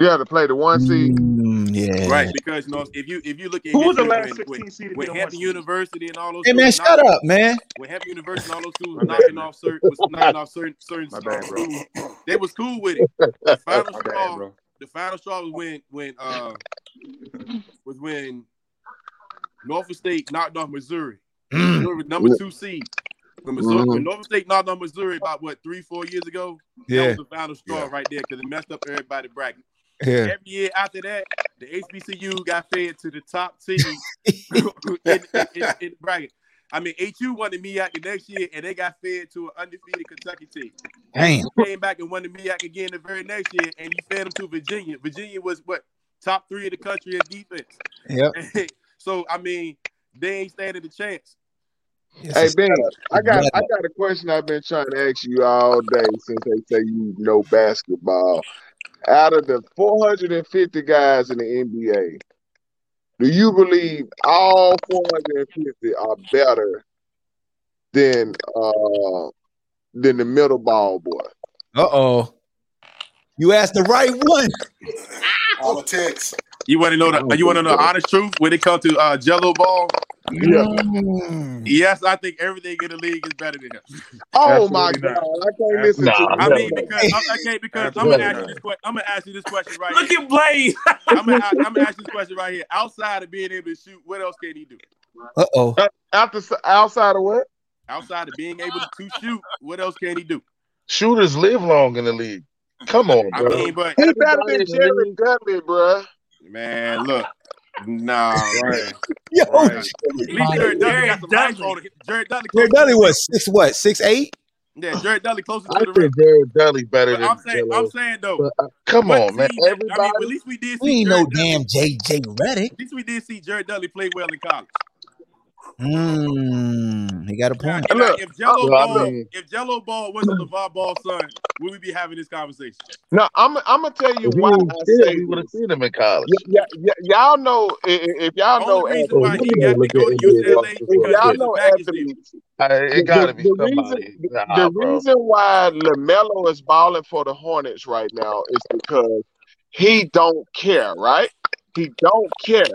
You had to play the one seed. Mm, yeah. Right, because you know if you if you look at Who was the last 16 when, seed to when Hampton? University and all those Hey man, shut knocked- up, man. when Hampton University and all those schools [LAUGHS] My was bad, knocking off certain was knocking off certain certain My uh, bad, bro. schools, they was cool with it. The [LAUGHS] final My straw, bad, bro. The final straw was when when uh was when Norfolk State knocked off Missouri. Missouri was number two seed. When, Missouri, when Norfolk State knocked off Missouri about what three four years ago, that yeah, was the final straw Yeah. right there because it messed up everybody bracket. yeah. Every year after that, the HBCU got fed to the top team [LAUGHS] [LAUGHS] in, in, in, in the bracket. I mean, HU won the MEAC the next year, and they got fed to an undefeated Kentucky team. Damn. Came back and won the MEAC again the very next year, and you fed them to Virginia. Virginia was what top three in the country in defense. Yep. [LAUGHS] so I mean, they ain't standing a chance. It's Hey Ben, I got. I got a question I've been trying to ask you all day since they say you know basketball. Out of the 450 guys in the NBA, do you believe all 450 are better than uh than the middle ball boy? Uh oh. You asked the right one. Politics. You want to know the you want to know the honest truth when it comes to uh, Gelo Ball? Yeah. Mm. Yes, I think everything in the league is better than him. [LAUGHS] Oh my Absolutely God, not. I can't listen Nah, to I you. mean, because I, okay, because I'm gonna ask you this question. I'm gonna ask you this question right Look here. at Blaze. [LAUGHS] I'm gonna, I'm gonna ask you this question right here. Outside of being able to shoot, what else can he do? Uh oh. After outside of what? Outside of being able to shoot, what else can he do? Shooters live long in the league. Come on, I mean, but He better than in the Jerry. Dudley, bruh. man, look, nah, [LAUGHS] man. Yo, Right. At shit. least Jared Dudley Jared got some Dudley. on. Jared Dudley, Jared Dudley was six what? Six eight? Yeah, Jared Dudley closer I to the rim. Jared Dudley better But than I'm saying, I'm saying though, But, uh, come on, man. team? I mean, at least we did We ain't no Dudley. damn JJ Redick. At least we did see Jared Dudley play well in college. Mm, he got a point. and now, Look, if Gelo I Ball, mean, if Gelo Ball wasn't LeVar Ball's son, would we be having this conversation? No, I'm I'm gonna tell you why was I still, say we would have seen him in college. Y- y- y- y'all know i- i- if y'all know Only reason why he got to go to UCLA rosters if real because y'all quick. he was know baggage deal. the, it got to the, be the somebody. reason Nah, the bro. reason why LaMelo is balling for the Hornets right now is because he don't care, right? He don't care.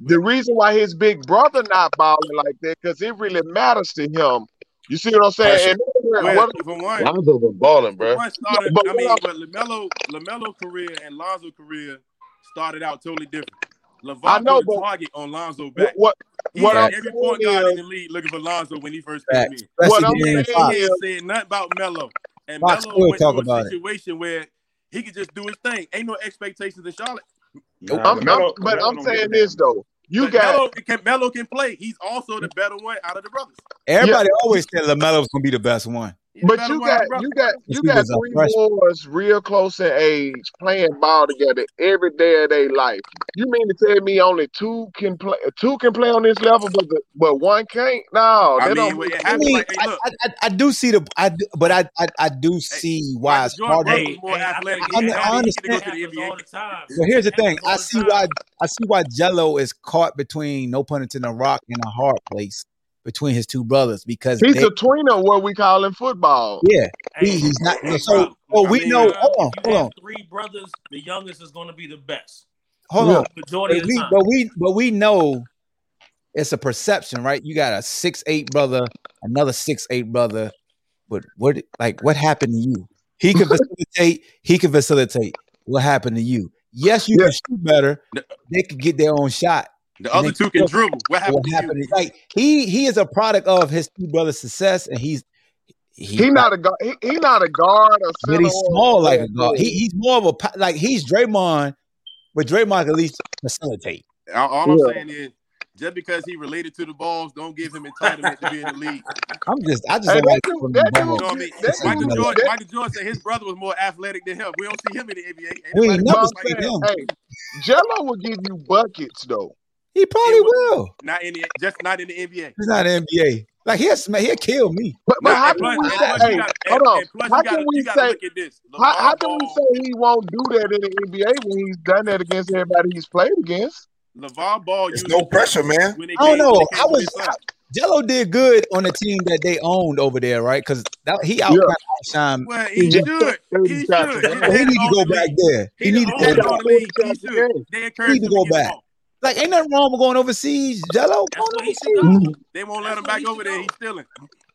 The reason why his big brother not balling like that because it really matters to him. You see what I'm saying? And Well, what, for one, Lonzo been balling, bro. one yeah, but I mean, but LaMelo, LaMelo career and Lonzo career started out totally different. I, I know, but target on Lonzo back. what, He what had I'm every point guard in the league looking for Lonzo when he first came in. what I'm He during ain't, the he Fox. ain't saying is said nothing about Melo. And Fox Melo went talk to a about it. situation where he could just do his thing. Ain't no expectations in Charlotte. Nah, I'm, I'm but LaMelo I'm don't give a saying this though. Though. You But got Melo can Melo can play. He's also the better one out of the brothers. yeah. Everybody always said LaMelo's gonna be the best one. But you got, you got you got you got three boys real close in age playing ball together every day of their life. You mean to tell me only two can play two can play on this level, but but one can't? No, I mean, don't. I, mean like, hey, I, I, I, do see the I do, but I I, I do see hey, why it's harder. of hey, more athletic. I, I, understand. So here's the thing. I see why I see why Gelo is caught between no pun intended a rock and a hard place between his two brothers because he's they, a tweener, what we call in football. Yeah, he, he's not. Hey, so, well, I we mean, know. Uh, hold on, hold on. Three brothers. The youngest is going to be the best. Hold on. Majority but, we, but we, but we know it's a perception, right? You got a six eight brother, another six eight brother. But what, like, what happened to you? He can [LAUGHS] facilitate. he can facilitate. What happened to you? Yes, you yeah. can shoot better. They could get their own shot, the other two can dribble. What happened? What happened like he he is a product of his two brothers' success, and he's he, he not a guard. He, he, not a guard or but he's small like a guard. He, he's more of a like he's Draymond, but Draymond can at least facilitate. All, all I'm saying is just because he related to the balls, don't give him entitlement to be in the league. I'm just, I just hey, like dude. Michael Jordan, Michael said his brother was more athletic than him. We don't see him in the NBA. We never like him. Hey, Gelo will give you buckets though. He probably will. Not in the just not in the NBA. He's not in the NBA. Like he'll he'll kill me. But, but how can we say? Hey, got, hold on. How can gotta, we say? How, how can we say he won't do that in the NBA when he's done that against everybody he's played against? LeVar Ball. it's no pressure, man. I don't know. I was. Gelo did good on the team that they owned over there, right? Because he out yeah. Shine. Well, he, he should. He should. He, he need to go back there. He, need to go back. He need to go back. Like, ain't nothing wrong with going overseas, Gelo. Going They won't let him back over there. He's stealing.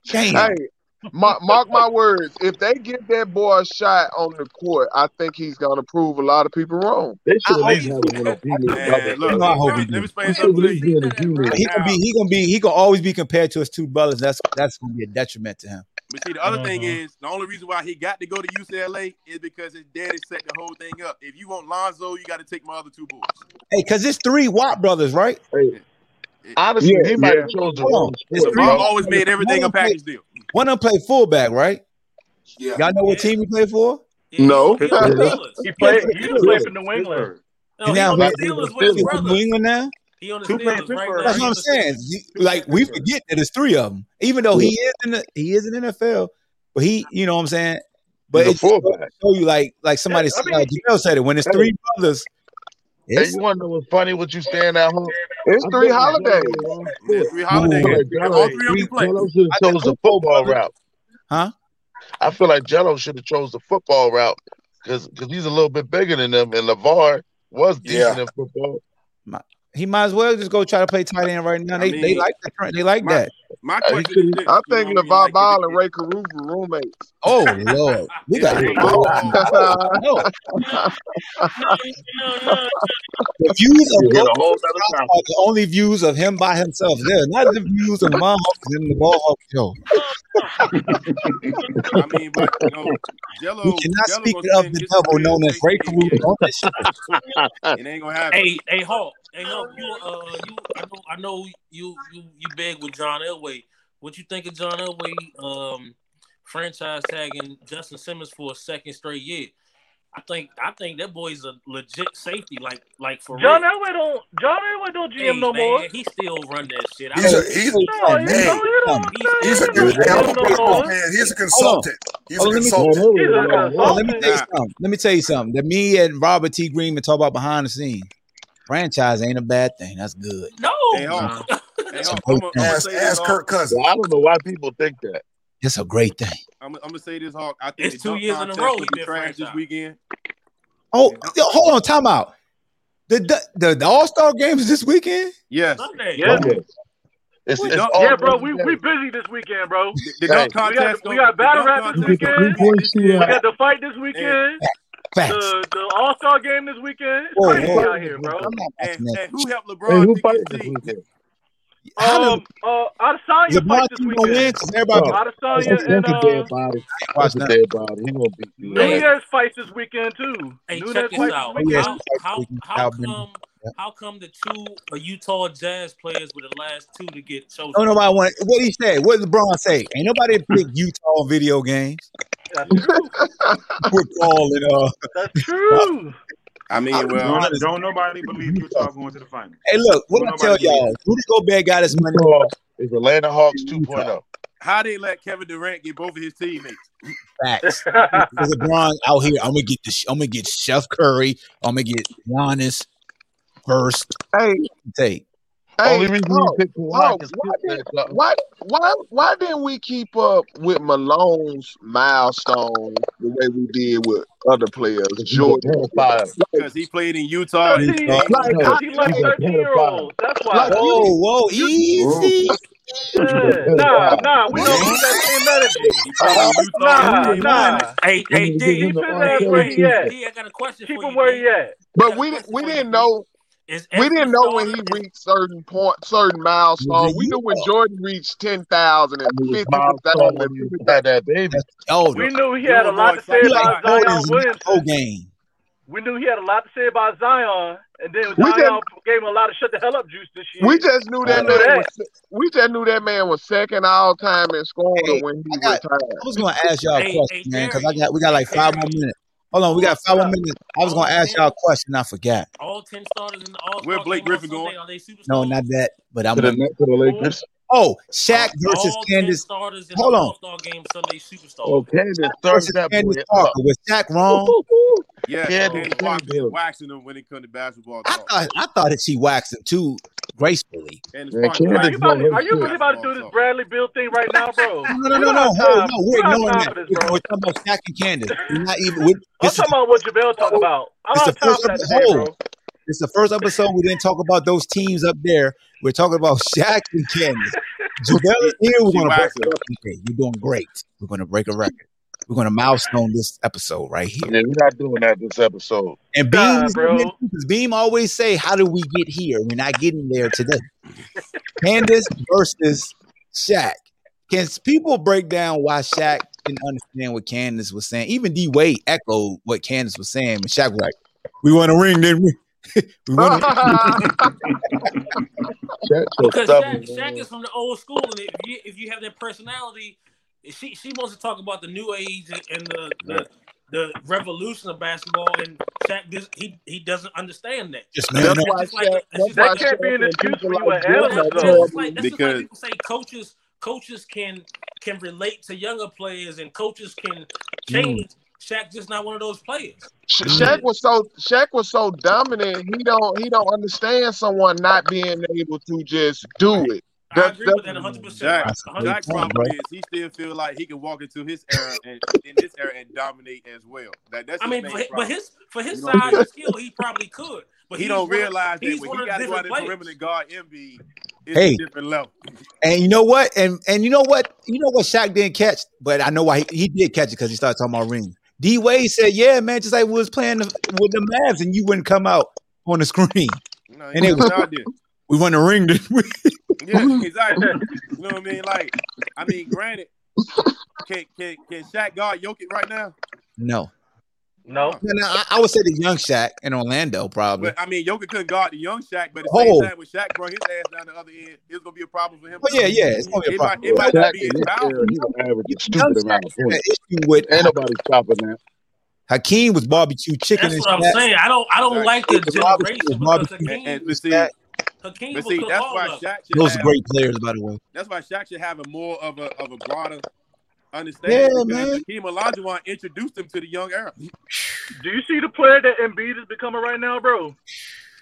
Damn. Hey, mark, mark my words. If they give that boy a shot on the court, I think he's gonna prove a lot of people wrong. They should at least have him in a look, I hope he do. He gonna be. He gonna be. He gonna always be compared to his two brothers. That's that's gonna be a detriment to him. But see, the other uh-huh. thing mm-hmm. is the only reason why he got to go to UCLA is because his daddy set the whole thing up. If you want Lonzo, you got to take my other two boys. Hey, because it's three Watt brothers, right? Hey. Yeah, he might have chosen. I've always made everything a package play, deal. One of them played fullback, right? Yeah. Y'all know what team he played for? No. he played. He for New England. No, now, he was New England now. He on the Steelers right. That's what I'm saying. like we forget that it's three of them, even though he is in the he is in NFL, but he, you know what I'm saying. But it's show you like like somebody yeah, I mean, like said it when it's three brothers. It's, you wonder what's funny? What you saying at home? It's three holidays. It's three holidays. All three of you play. chose the football route. Huh? I feel like Gelo should have chose the football route because because he's a little bit bigger than them, and Levar was decent yeah. in football. My, he might as well just go try to play tight end right now. They, mean, they like that. They like my, that. My question is I think Naval like Ball and Ray Caruba roommates. Oh Lord, we got to no. no, no, The views of are the only views of him by himself. Yeah, not the views of Mom and the Ball Hawk Show. I mean, but you know, Gelo, speaking speak of the devil known as Ray Caruth. [LAUGHS] It ain't gonna happen. Hey, hey, Hulk. Hey, no, you, uh, you, I know, I know you, you, you beg with John Elway. What you think of John Elway, um, franchise tagging Justin Simmons for a second straight year? I think, I think that boy's a legit safety, like, like for John real. Elway don't, John Elway don't GM hey, no man, more. He still run that shit. He's a he's, he's, a, he's he's a consultant. He's a consultant. Oh, let me. Let me tell you something. Let me tell you something that me and Robert T. Greenman talk about behind the scenes franchise ain't a bad thing. That's good. No, they are. Um, they are. I'm a, ask, Kirk Cousins. Well, I don't know why people think that. It's a great thing. I'm, I'm gonna say this, Hawk. I think it's two years in a row. He trash this weekend. Oh, hold on, time out. The the, the, the All Star games this weekend. Yes. Sunday. Yes. Sunday. It's, it's yeah, bro, we, we busy this weekend, bro. The, the hey, contest, we got, we got battle rap this weekend. We got the fight this weekend. Facts. The, the All Star game this weekend. It's Whoa, crazy out here, bro. And, and, who helped LeBron? who fight this weekend? Um, uh, Adesanya LeBron fight this weekend. Win, everybody oh, Adesanya and uh, dead body. Watch the Dead body. He gonna beat you. Nunes fights this weekend too. Hey, Nunes check this out. How, how, how come? How come the two uh, Utah Jazz players were the last two to get chosen? Don't nobody want. What he say? What did LeBron say? Ain't nobody pick Utah video games. That's [LAUGHS] true. Football and uh. That's true. I mean, well, Don't, don't nobody believe Utah going to the final. Hey, look, what Don't I tell y'all, Rudy Gobert got his money. It's Atlanta Hawks oh. 2.0. how they let Kevin Durant get both of his teammates? Facts. [LAUGHS] Because LeBron out here, I'm gonna get the, I'm gonna get Chef Curry. I'm gonna get Giannis first Hey, take. Hey, Only reason Hawks, he picked Kawhi Hawks, is why, did, why, why, why didn't we keep up with Malone's milestone the way we did with other players? Jordan. Because he played in Utah. and- 13, like, because I, he likes He's a 13 year olds. That's why. like you, Whoa, whoa, easy. Yeah. Nah, nah, we don't need that same energy. He played in Utah. Nah, and nah. Hey, hey, He's D, giving Keep the his R. ass Kelly where he at. D, I got a question Keep for him you, where D. he at. I but got a we didn't, question we for you, didn't D. know, Is we didn't know when he reached certain point, certain milestone. We knew when Jordan reached ten thousand and I mean, fifty milestone thousand when and you fifty had that baby. Oh, We knew he had a lot to say he excited like about about Zion Williamson. game. We knew he had a lot to say about Zion, and then We Zion just gave him a lot of shut the hell up juice this we year. just knew We that knew man that. was we just knew that man was second all time in scoring Hey, when he I got. retired. I was gonna ask y'all a question, hey, man, because I got we got like five more minutes. Hold on, we got five more minutes. I was gonna ask y'all a question. I forgot. all ten starters in the All Where Star Blake game on Griffin going? Are they No, not that. But I'm To the gonna. Nets, to the Who? Lakers. Oh, Shaq All, versus Candace. starters in Hold on. All Star game Sunday superstars. Oh, Candace Shaq versus that Candace Parker. Was Shaq wrong? Yes, Candace Candace Parker turned is him. waxing him when it comes to basketball I thought I thought that she waxed him too gracefully. Candace Parker Are you about know him to, her are you really about to do this. Bradley Beal thing right now, bro? No, no, no, We no, no. have Hold, time. no, We we're don't have ignoring that. this, We're, bro. we're talking about Shaq and Candace. We're not even. We're, I'm talking about what JaVale talking about. I this don't is have the time first for that bro. This is the first episode we didn't talk about those teams up there. We're talking about [LAUGHS] Shaq and Candace. JaVale is here. We're gonna break a record. Okay, you're doing great. We're gonna break a record. We're gonna milestone this episode right here. Yeah, we're not doing that this episode. And Beam Nah, is in here bro. Beam always say, "How did we get here? We're not getting there today." [LAUGHS] Candace versus Shaq. Can people break down why Shaq didn't understand what Candace was saying? Even D Wade echoed what Candace was saying, and Shaq was like, "We want a ring, didn't we? [LAUGHS] we won a ring." Because Shaq, Shaq is from the old school, and if you if you have that personality, she she wants to talk about the new age and and the the, the revolution of basketball, and Shaq does he he doesn't understand that. Just That's man up. why That's just like Shaq. that's That's just why That can't be Shaq an and excuse for you like an Jordan analyst, are that's though. like that's just like Because people say coaches coaches can can relate to younger players and coaches can Mm, change. Shaq just not one of those players. Sha-. Shaq was so Shaq was so dominant. He don't he don't understand someone not being able to just do it. I That's agree that's with that 100. percent Shaq, That's a great 100. Shaq's point, problem bro. is he still feel like he can walk into his era and in this era and dominate as well. That that's I mean, main for, but his for his You know what I'm size and skill, he probably could. But He don't one realize that when one he got the to go out different in perimeter and guard Embiid, it's a Hey, different level. and you know what? And and you know what? You know what? Shaq didn't catch, but I know why he, he did catch it because he started talking about rings. D Wade said, "Yeah, man, just like we was playing the, with the Mavs, and you wouldn't come out on the screen, No, and it was out [LAUGHS] there. we won the ring, didn't we?" [LAUGHS] Yeah, exactly. You know what I mean? Like, I mean, granted, can can can Shaq guard Jokic right now? No, No. No. no, no I, I would say the young Shaq in Orlando probably. But I mean, Jokic couldn't guard the young Shaq, but at the same Oh, time, when Shaq brought his ass down the other end, it was gonna be a problem for him oh yeah, yeah, it's gonna be a It might problem. it Well, might not be in as this powerful. era, he was stupid amount of an points. issue with Ain't nobody stopping that. Hakeem was barbecue chicken That's what I'm Shaq. saying. I don't I don't like the The generation because barbecue And, Hakeem and see, Hakeem but see, that's why. Shaq should Those have. great players, by the way. That's why Shaq should have a more of a of a broader Yeah, understanding because man. Hakeem Olajuwon introduced him to the young era. Do you see the player that Embiid is becoming right now, bro?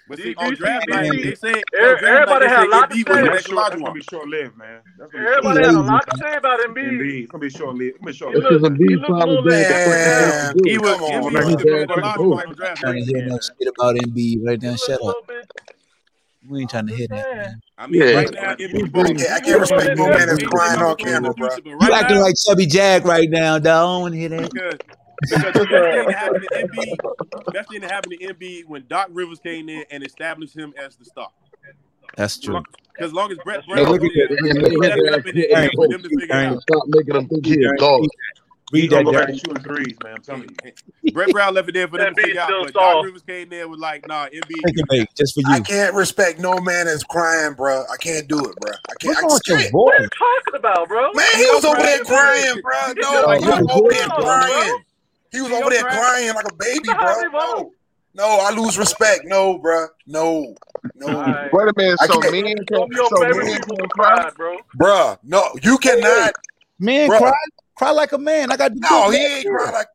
But see, you, do on you see draft night, Embiid? they said on Er- draft Everybody they had a lot to Embiid was the say. next That's, short, that's gonna be short lived, man. That's gonna be short Everybody lived. had a Lazy. lot to say about Embiid. Indeed, it's gonna be short lived. It's gonna be short He It's lived. because look, he Embiid looks a finally little bit did what he was supposed Man, to do. He was come on, Embiid Now was he's bro. compared ass to couldn't Olajuwon move. on draft Trying night. to hear Yeah, no man. shit about Embiid right He now. looks Shut a up. Little bit. We ain't trying to hit just that, man. I mean, Yeah, right now, he's Embiid I balling. can't, I can't looks a little respect bit no man that's different. Crying on a camera, bro. producer, but You right acting like Chubby Jack right now, dog. I don't want to hear that. because because the best thing that happened to Embiid, best thing that happened to Embiid when Doc Rivers came in and established him as the star. That's true. Because as long as Brett Read that. Go back to shooting threes, man. I'm telling you. [LAUGHS] Brett Brown left it there for them to figure out. But Doc Rivers came there with like, nah, Embiid. Just for you. I can't respect no man that's crying, bro. I can't do it, bro. I can't. What's I can't. What are you talking about, bro? Man, he was over there crying, bro. No, oh, he was over there crying. He was over there crying like a baby, bro. No, I lose respect. No, bro. No, no. Right. Wait a minute. So men can, so men can cry, bro. Bro, no, you cannot. Men cry. Cry like a man. I got no. He ain't cry like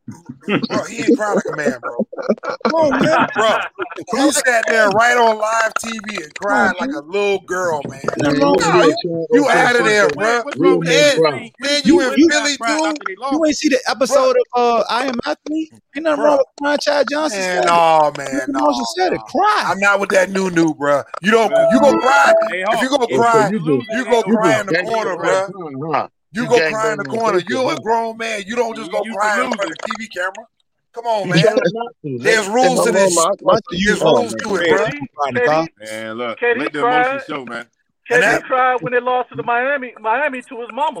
bro. He ain't cry like a man, bro. Bro, man, bro. He sat there right on live TV and cried like a little girl, man. No, you, you out of there, bro. Real man, man, you, you in you, Philly. You ain't see the episode bro. of uh, I Am Anthony? Ain't nothing bro. wrong with crying Chad Johnson. Man, no, man. You said it. Cry. I'm not with that new new, bro. You don't. You gonna cry? Hey, if you gonna cry, you, you gonna cry in the corner, bro. You, you go cry in the corner. You're a grown man. You don't just go cry in front of the TV camera. Come on, man. There's rules to this. There's rules to it, bro. Man, look, let the emotions show, man. And that, cried when they lost to the Miami, Miami to his mama.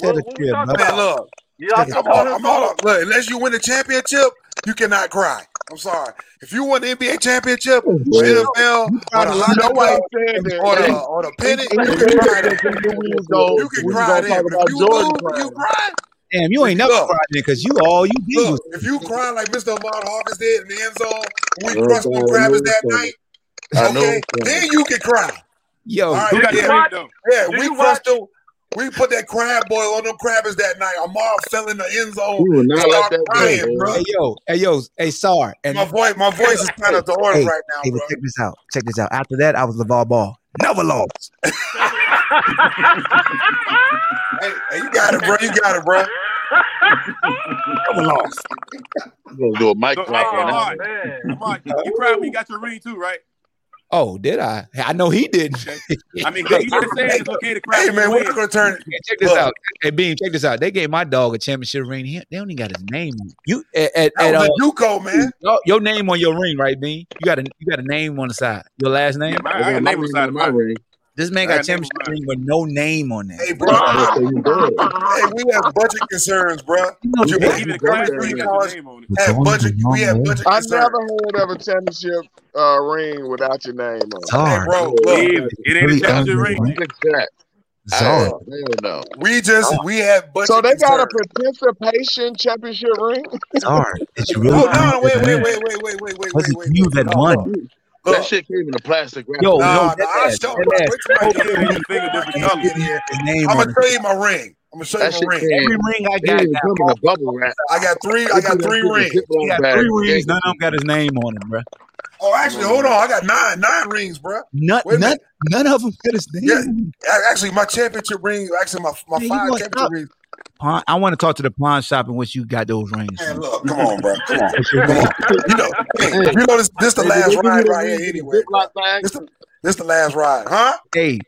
What, what kid, man, look, yeah, I'm, I'm, I'm, all, look, unless you win the championship, you cannot cry. I'm sorry. If you won the NBA championship, oh, NFL, or the lockout, or the or the pennant, you can cry. Then. You can cry. Then. If you lose, you cry. Damn, you ain't never look, cried because you all you did. Look, if you cry like Mr. Ahmad Hawkins did in the end zone we crushed the grabbers that night, okay, then you can cry. Yo, right, yeah, yeah, we crushed them. We put that crab boil on them crabbers that night. Amar fell in the end zone. We will not let that crying, bro. Hey yo, hey yo, hey Sar. And my voice, my voice is kind of the order hey, right now. Hey, bro. Check this out. Check this out. After that, I was LaVar Ball. Never lost. [LAUGHS] hey, hey, you got it, bro. You got it, bro. Never lost. I'm gonna do a mic so, drop oh, on that. Man. Amar, you, you probably got your ring too, right? Oh, did I? I know he didn't. I mean, you were saying it's okay to. Hey man, we're gonna turn. Yeah, check this Look. out. Hey Beam, check this out. They gave my dog a championship ring. He, they only got his name. You at, at, at uh, Duco, man. Your, your, name on your ring, right, Beam? You got a you got a name on the side. Your last name. Yeah, my, I got a name on the side of my ring. This man got a championship ring with no name on it. Hey, bro. [LAUGHS] hey, we have budget concerns, bro. You know, even class three have budget. We have budget. I never heard of a championship uh, ring without your name on. it. Hey, bro, look, it ain't a championship ring. Sorry. Uh, we just we have budget. So they got a participation championship ring. Sorry, it's [LAUGHS] really. Hold on, wait, wait, wait, wait, wait, wait, wait, wait, wait. You that won. That shit came in a plastic wrap. Yo, nah, no, nah, I show my I'm gonna show you my ring. I'm gonna show that you my ring. Every ring I got, come in a bubble wrap. I got three. I got three rings. Got three rings. None of them got his name on them, bro. Oh, actually, hold on. I got nine, nine rings, bro. None, none, none of them got his name. Yeah, actually, my championship ring. Actually, my my five championship rings pawn. I want to talk to the pawn shop in which you got those rings. Man, look, come on, bro. Come on. [LAUGHS] You know, hey, you know this, this the last ride right here anyway. This the, this the last ride, huh? Hey,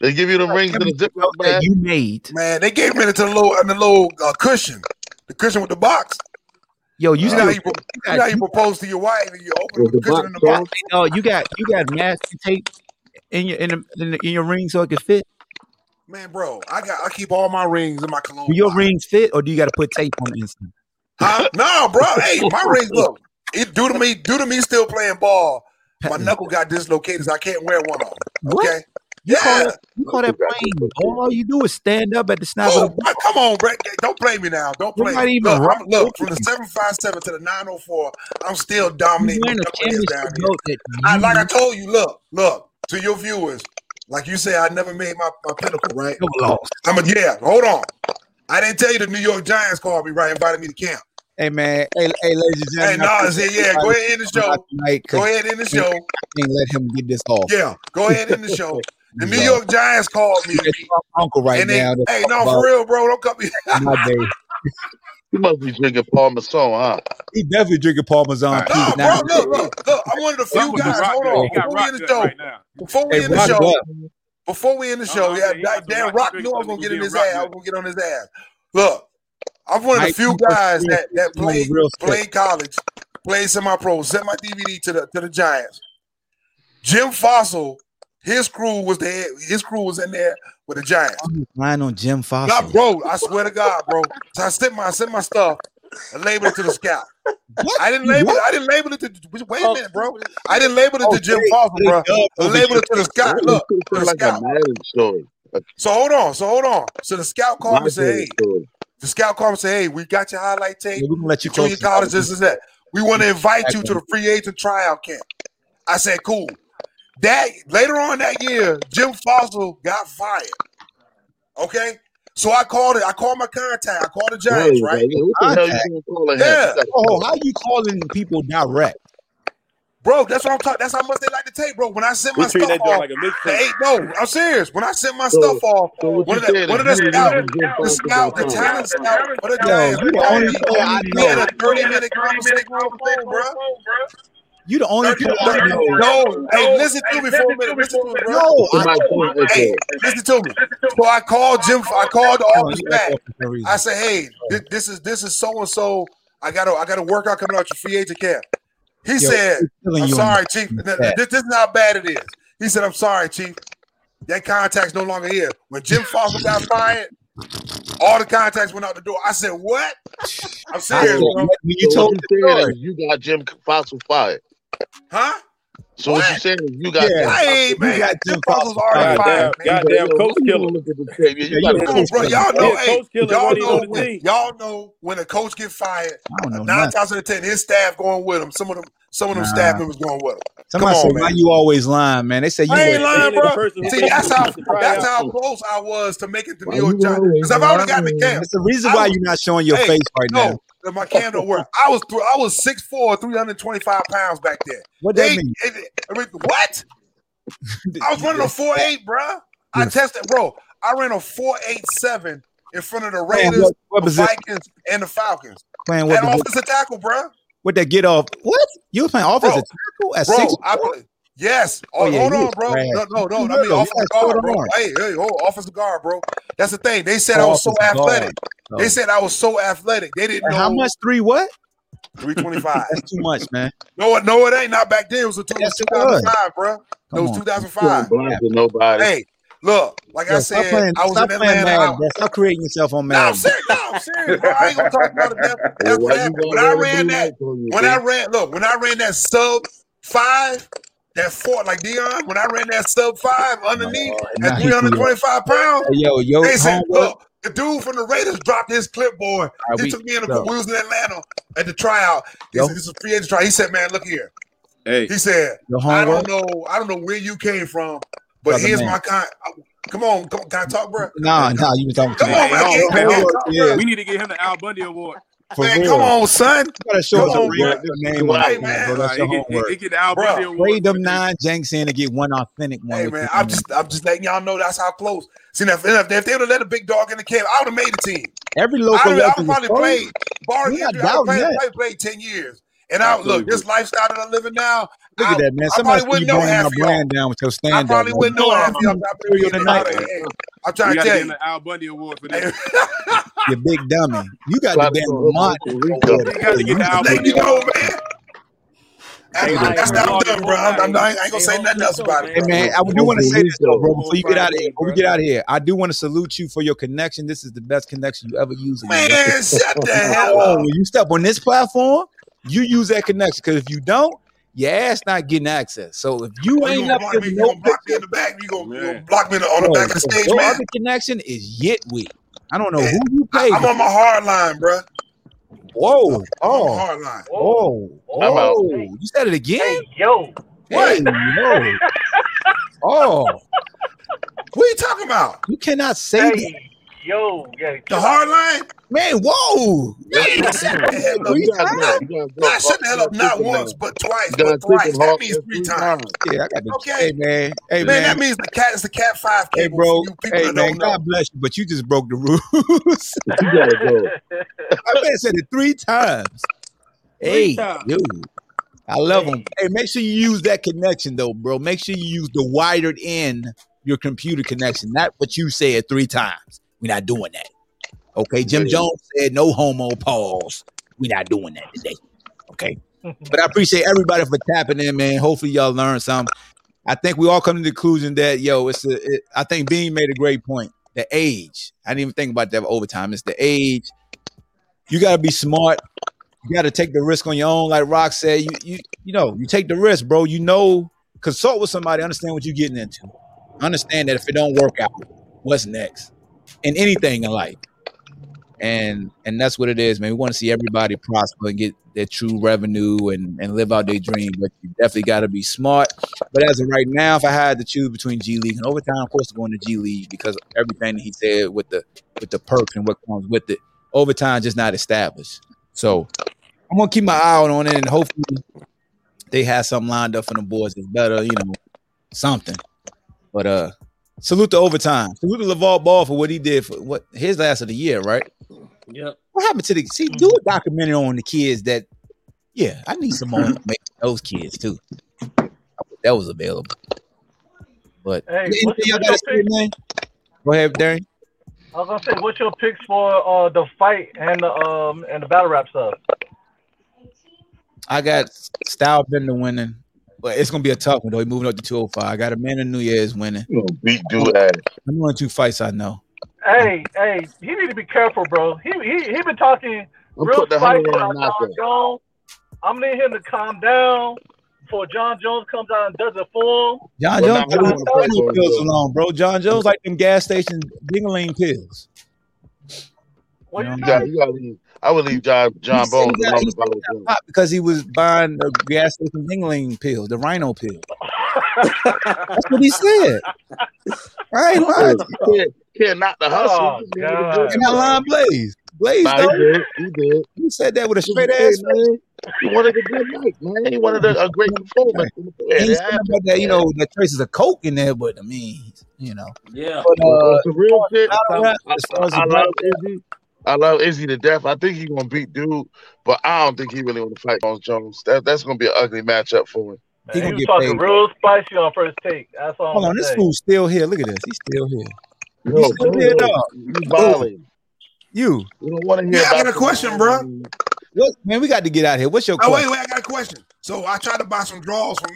they give you the rings in the Ziploc bag you made. Man, they gave me to the little and the little uh, cushion, the cushion with the box. Yo, you, you, got, you, you, got, you, propose to your wife and you open the, the cushion in the box. Oh, you got you got masking tape in your in, the, in, the, in your ring so it can fit. Man, bro, I got I keep all my rings in my cologne. Do your rings fit, or do you got to put tape on it? Huh? No, bro. Hey, my rings look. It due to me, due to me still playing ball. My knuckle got dislocated. So I can't wear one on. Okay. You, yeah. call that, you call that playing All you do is stand up at the snap. Oh, the come on, Brett. Don't blame me now. Don't blame me. Even look, look from the 757 to the 904, I'm still dominating. Down here. I, like I told you, look, look, to your viewers, like you say, I never made my, my pinnacle, right? I'm a yeah. Hold on. I didn't tell you the New York Giants called me, right? Invited me to camp. Hey man, hey, hey ladies and gentlemen. Hey i said yeah. Go ahead in the show. Go ahead in the show. And let him get this off. Yeah, go ahead in the [LAUGHS] show. The New York Giants called me. Uncle, right they, now. Hey, no, for real, bro. Don't cut me. [LAUGHS] He must be drinking Parmesan, huh? He definitely drinking Parmesan. Right. Now. Bro, look, look, look, I'm one of the few guys. Hold on. Before we, in the show, right before we hey, in the show, before we in the show, yeah, Dan Rock knew I was gonna get in his ass. I was gonna get on his ass. Look, I'm one of the few guys that that played played college, played semi-pro, sent my DVD to the to the Giants. Jim Fassel, his crew was there. His crew was in there with the Giants. I'm lying on Jim Fassel. Nah, bro, I swear to God, bro. So I sent my I sent my stuff and labeled it to the scout. What? I didn't label what? it. I didn't label it to wait a oh, minute, bro. I didn't label it to oh, Jim Fassel, bro. I labeled it to the scout. Look, to the scout. So hold on, so hold on. So the scout called me and said, Hey, the scout called me and said, Hey, we got your highlight tape. We're gonna let you junior college, this is that. We want to invite you to the free agent tryout camp. I said, Cool. That later on that year, Jim Fassel got fired. Okay, so I called it. I called my contact. I called the Giants, right? Yeah. Oh, how you calling people direct? Bro, that's what I'm talking. That's how much they like to take, bro. When I sent my stuff that off, like a they no. I'm serious. When I sent my so, stuff off, so one of the one of the scout, the scout, the talent scout, what a guy. We had a 30 minute conversation, bro. You the only person. No, no, no, hey, listen to me for a minute. Listen to. No, I, listen to me. So I called Jim. I called the office back. I said, "Hey, this is this is so and so. I gotta I gotta work out coming out your free agent camp." He Yo, said, "I'm sorry, chief. This, this is how bad it is." He said, "I'm sorry, chief. That contact's no longer here. When Jim Fassel got fired." All the contacts went out the door. I said, "What?" I'm serious. You told me you got Jim Fassel fired. Huh? So what, what you saying? You got yeah, hey, man, you got them puzzles already fired. Goddamn, man. coach killer. Yeah, you got coach, bro, y'all know, hey, coach killer y'all know when, y'all know when a coach get fired. Nine times out of ten, his staff going with him. Some of them, some of them nah. staff members going with him. Somebody Come on, say, man. why you always lying, man? They say you I ain't lying, bro. See, that's how that's how close I was to make it to New York Giants. Because I've already got the camp. That's the reason why you're not showing your face right now that my candle don't work. I was I was 6'4", 325 pounds back then. What that mean? It, I mean, what? I was running a [LAUGHS] four eight, bro. I tested, bro. I ran a four eight seven in front of the Raiders, what, the Vikings, and the Falcons. Playing what? That offensive tackle, bro. With that get off, what you was playing offensive tackle at bro, six? I, play, yes. Oh, oh yeah, hold on, bro. Trash. No, no, no. You I mean, offensive guard, bro. Hey, hey, oh, offensive guard, bro. That's the thing. They said oh, I was so athletic. Guard. So. They said I was so athletic. They didn't and know how much three what. 325. That's too much, man. No, no, it ain't. Not back then. It was a 2005, yes, bro. It was 2005. Nobody. Hey, look, like I said, playing, I was in Atlanta. Mad, I, stop creating yourself on man. No, I'm serious. No, I'm serious. Bro. I ain't gonna talk about it after, [LAUGHS] after. When I ran that, when I ran, look, when I ran that sub five, that four, like Deion, when I ran that sub five underneath oh, at 325 pounds, yo, yo, they said, look, the dude from the Raiders dropped his clipboard. He we, took me in the no. we was in Atlanta at the tryout. He said, this is free agent try. He said, "Man, look here." Hey, he said, "I don't know, I don't know where you came from, but Brother here's man. my con." Come on, come, can I talk, bro? Nah, nah, you been talking. Come to on, man. man. Hey, man. Hey, we need to get him the Al Bundy Award. For man, real. come on, son. Gotta show us a real name hey, on man. Bro, that's your get, homework. Get, get Bro, trade them nine janks in and get one authentic one. Hey man, I'm just I'm just letting y'all know that's how close. See now, if, if they would have let a big dog in the camp, I would have made the team. Every local, I would probably played. Bar yeah, I played, probably played ten years. And I look this lifestyle that I'm living now. Look at that man. Somebody wouldn't know half my brand down with your stand. I probably wouldn't know half of y'all. I'm trying to tell you. The Al Bundy Award for that. [LAUGHS] you big dummy. You got the damn Mont. You got to get the Al Bundy Award. man. Hey, man, that's not I'm done, bro. I'm, I'm not, I ain't gonna say nothing else about it. Hey, man, I do want to say this though, bro. Before you get out of here, before we get out of here, I do want to salute you for your connection. This is the best connection you ever used. Man, shut the [LAUGHS] hell up. When you step on this platform, you use that connection because if you don't, your ass not getting access. So if you ain't you up block me, no you block me in the back, you gonna, you gonna block me on the bro, back of the stage, the man. connection is yet weak. I don't know yeah. who you pay. I'm on my hard line, bro. Whoa! Oh, hard line. Whoa! Whoa! Hey. You said it again. Hey, yo! Hey, yo! [LAUGHS] oh! What are you talking about? You cannot say hey. that. Yo, yeah. The hard line? Man, whoa. Man, shut the hell up not once, but twice. But twice. That means three times. Yeah, I got the okay. Hey, man. Hey, man. that means the cat is the cat five cable. bro. Hey, man, God bless you, but you just broke the rules. [LAUGHS] you gotta go. [LAUGHS] I said it three times. Hey, dude. I love them. Hey, make sure you use that connection though, bro. Make sure you use the wired in your computer connection, not what you said three times. We're not doing that. Okay. Jim. Jones said no homo pause. We're not doing that today. Okay. But I appreciate everybody for tapping in, man. Hopefully y'all learned something. I think we all come to the conclusion that yo, it's a. It, I think Bean made a great point. The age. I didn't even think about that overtime. It's the age. You got to be smart. You got to take the risk on your own. Like Rock said, you you you know you take the risk, bro. You know, consult with somebody. Understand what you're getting into. Understand that if it don't work out, what's next, in anything in life. And and that's what it is, man. We want to see everybody prosper and get their true revenue and, and live out their dream. But you definitely got to be smart. But as of right now, if I had to choose between G League and overtime, of course, going to G League because everything he said with the with the perks and what comes with it. Overtime just not established. So I'm gonna keep my eye on it, and hopefully they have something lined up for the boys that's better, you know, something. But uh, salute to overtime. Salute to LaVar Ball for what he did for what his last of the year, right? Yep. What happened to the see? Do a documentary on the kids that. Yeah, I need some more [LAUGHS] information on those kids too. That was available. But Hey, anything what's, y'all what's gotta your say, man? Go ahead, Darren. I was gonna say, what's your picks for uh the fight and the um and the battle rap stuff? I got Style Bender winning, but it's gonna be a tough one though. He moving up to 205. I got Amanda Nunes winning. Beat dude ass. I'm only two fights I know. Hey, hey, he need to be careful, bro. He he he been talking I'm real putting the hundred spicy on about Jon. Jones. I'm need him to calm down before Jon Jones comes out and does a for him. Jon But Jones now got who them wanna fight Rhino Jon pills Jones? alone, bro. Jon Jones like them gas station dingling pills. What You you know You got, you got to leave. I would leave Jon Jon said he Bones alone he if said I he was got because he was buying the gas station dingling pills, the Rhino pill. That's what he said. I ain't lying. Hey, can't, can't knock the hustle. Oh You just need to God. And I lying Blaze. Blaze Nah, he did. He did. He said that with a straight hey, ass face. man. He wanted a good night, man. He wanted a, a great performance. He Yeah, ain't it about that, you know, that traces of coke in there, but I mean, you know. Yeah. But But uh on some real shit, battle rap, I, as far as the I battle love Izzy. I love Izzy to death. I think he's gonna beat dude, but I don't think he really want to fight Bones Jones. That that's gonna be an ugly matchup for him. he Man, he gonna was get talking paid. real spicy on first take. That's all Hold I'm on, this say. fool's still here. Look at this. He's still here. You Yo, still here, dog. you. You. We don't want to hear yeah, I got a question, bro. What man, we got to get out of here. What's your Oh, wait, question? wait, I got a question. So I tried to buy some draws from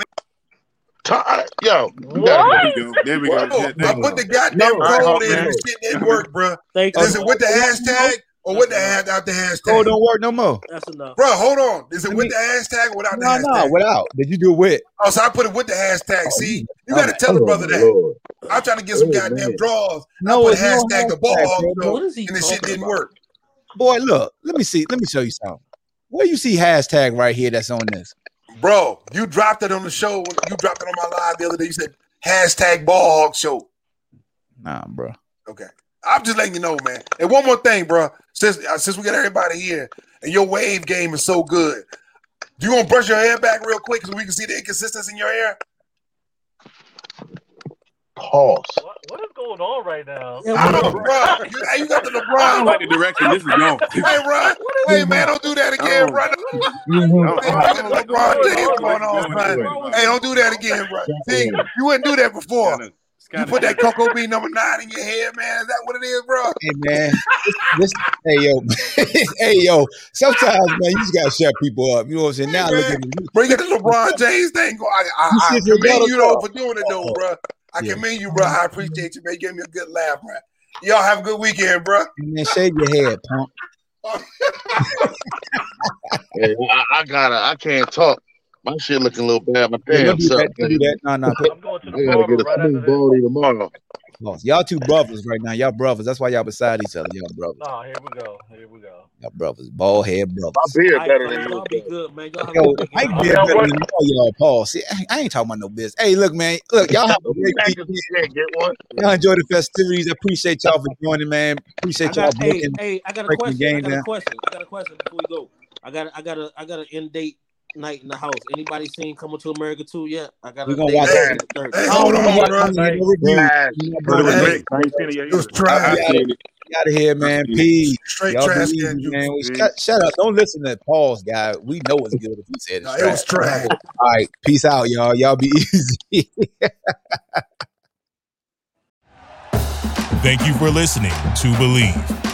Ti- Yo, What? There we go. There we go. Bro, There, I put the goddamn No, code Hawk in and man. the shit didn't work, bro. Thank Is you. it with the hashtag or with the That's hand out the hashtag? Oh, don't work no more. That's enough. Bro, hold on. Is it Let with me- the hashtag or without the No, no, hashtag? without. Did you do it with? Oh, so I put it with the hashtag. Oh, See, you- you got to right. tell the brother my that. lord. I'm trying to get some Oh goddamn man. draws. I No, put it's no hashtag the ball hashtag, bro. What is he and the shit didn't about? work. Boy, look. Let me see. Let me show you something. Where you see hashtag right here that's on this? Bro, you dropped it on the show. You dropped it on my live the other day. You said hashtag ball hog show. Nah, bro. Okay. I'm just letting you know, man. And one more thing, bro. Since uh, since we got everybody here and your wave game is so good, do you want to brush your hair back real quick so we can see the inconsistency in your hair? Pause. What, what is going on right now? Yeah, I what know, is- bro. You, hey, you got the [LAUGHS] LeBron. I don't like the direction this is going. Hey, bro. Hey, man, don't do that again, bro. I Hey, don't, you I got don't the like the LeBron. James going on, going son. this way. Hey, don't do that again, bro. See, you wouldn't do that before. Kinda- You put that cocoa bean number nine in your head, man. Is that what it is, bro? Hey man, this, this hey yo, [LAUGHS] hey yo. Sometimes man, you just gotta shut people up. You know what I'm saying? Now look at me. Bro, you got the LeBron James thing. go- I, I, You I said your commend you though called. for doing it though, Oh. bro. I Yeah. commend you, bro. I appreciate you, man. You gave me a good laugh, man. Y'all have a good weekend, bro. Man, shave your head, punk. [LAUGHS] Hey, I, I gotta. I can't talk. My shit looking a little bad. My Yeah, damn don't do self. that. That. No, no. I'm going to I the gotta barber get a right after smooth this. baldy tomorrow. Lost. Y'all two brothers right now. Y'all brothers. That's why y'all beside each other. Y'all brothers. Nah, here we go. Here we go. Y'all brothers. Bald head My brothers. beard All right, better than y'all yours. be good, man. Y'all have a Yo, good Mike beard better what- than all y'all. Paul. See, I, I ain't talking about no business. Hey, look, man. Look, y'all have a Don't be great mad weekend. 'cause you can't get one. Y'all enjoy the festivities. I appreciate y'all for joining, man. I Appreciate y'all hey breaking. hey I got a question. I got a question. I got a question before we go. I got I got a I got an end date night in the house. Anybody seen Coming to America 2 yet? I got We a gonna date watch night Hey, on the 30th. hey, I hold on, bro. No review. Trash. We're not But it was great. I ain't seen it yet it was either. I, I trash. Out of here, man. seen. Peace. Straight Y'all trash can man. We, Peace. shut, shut up. Don't listen to Paul's guy. We know it's good if he said it's No, it was trash. All right. Peace out, y'all. Y'all be [LAUGHS] easy. Thank you for listening to Bleav.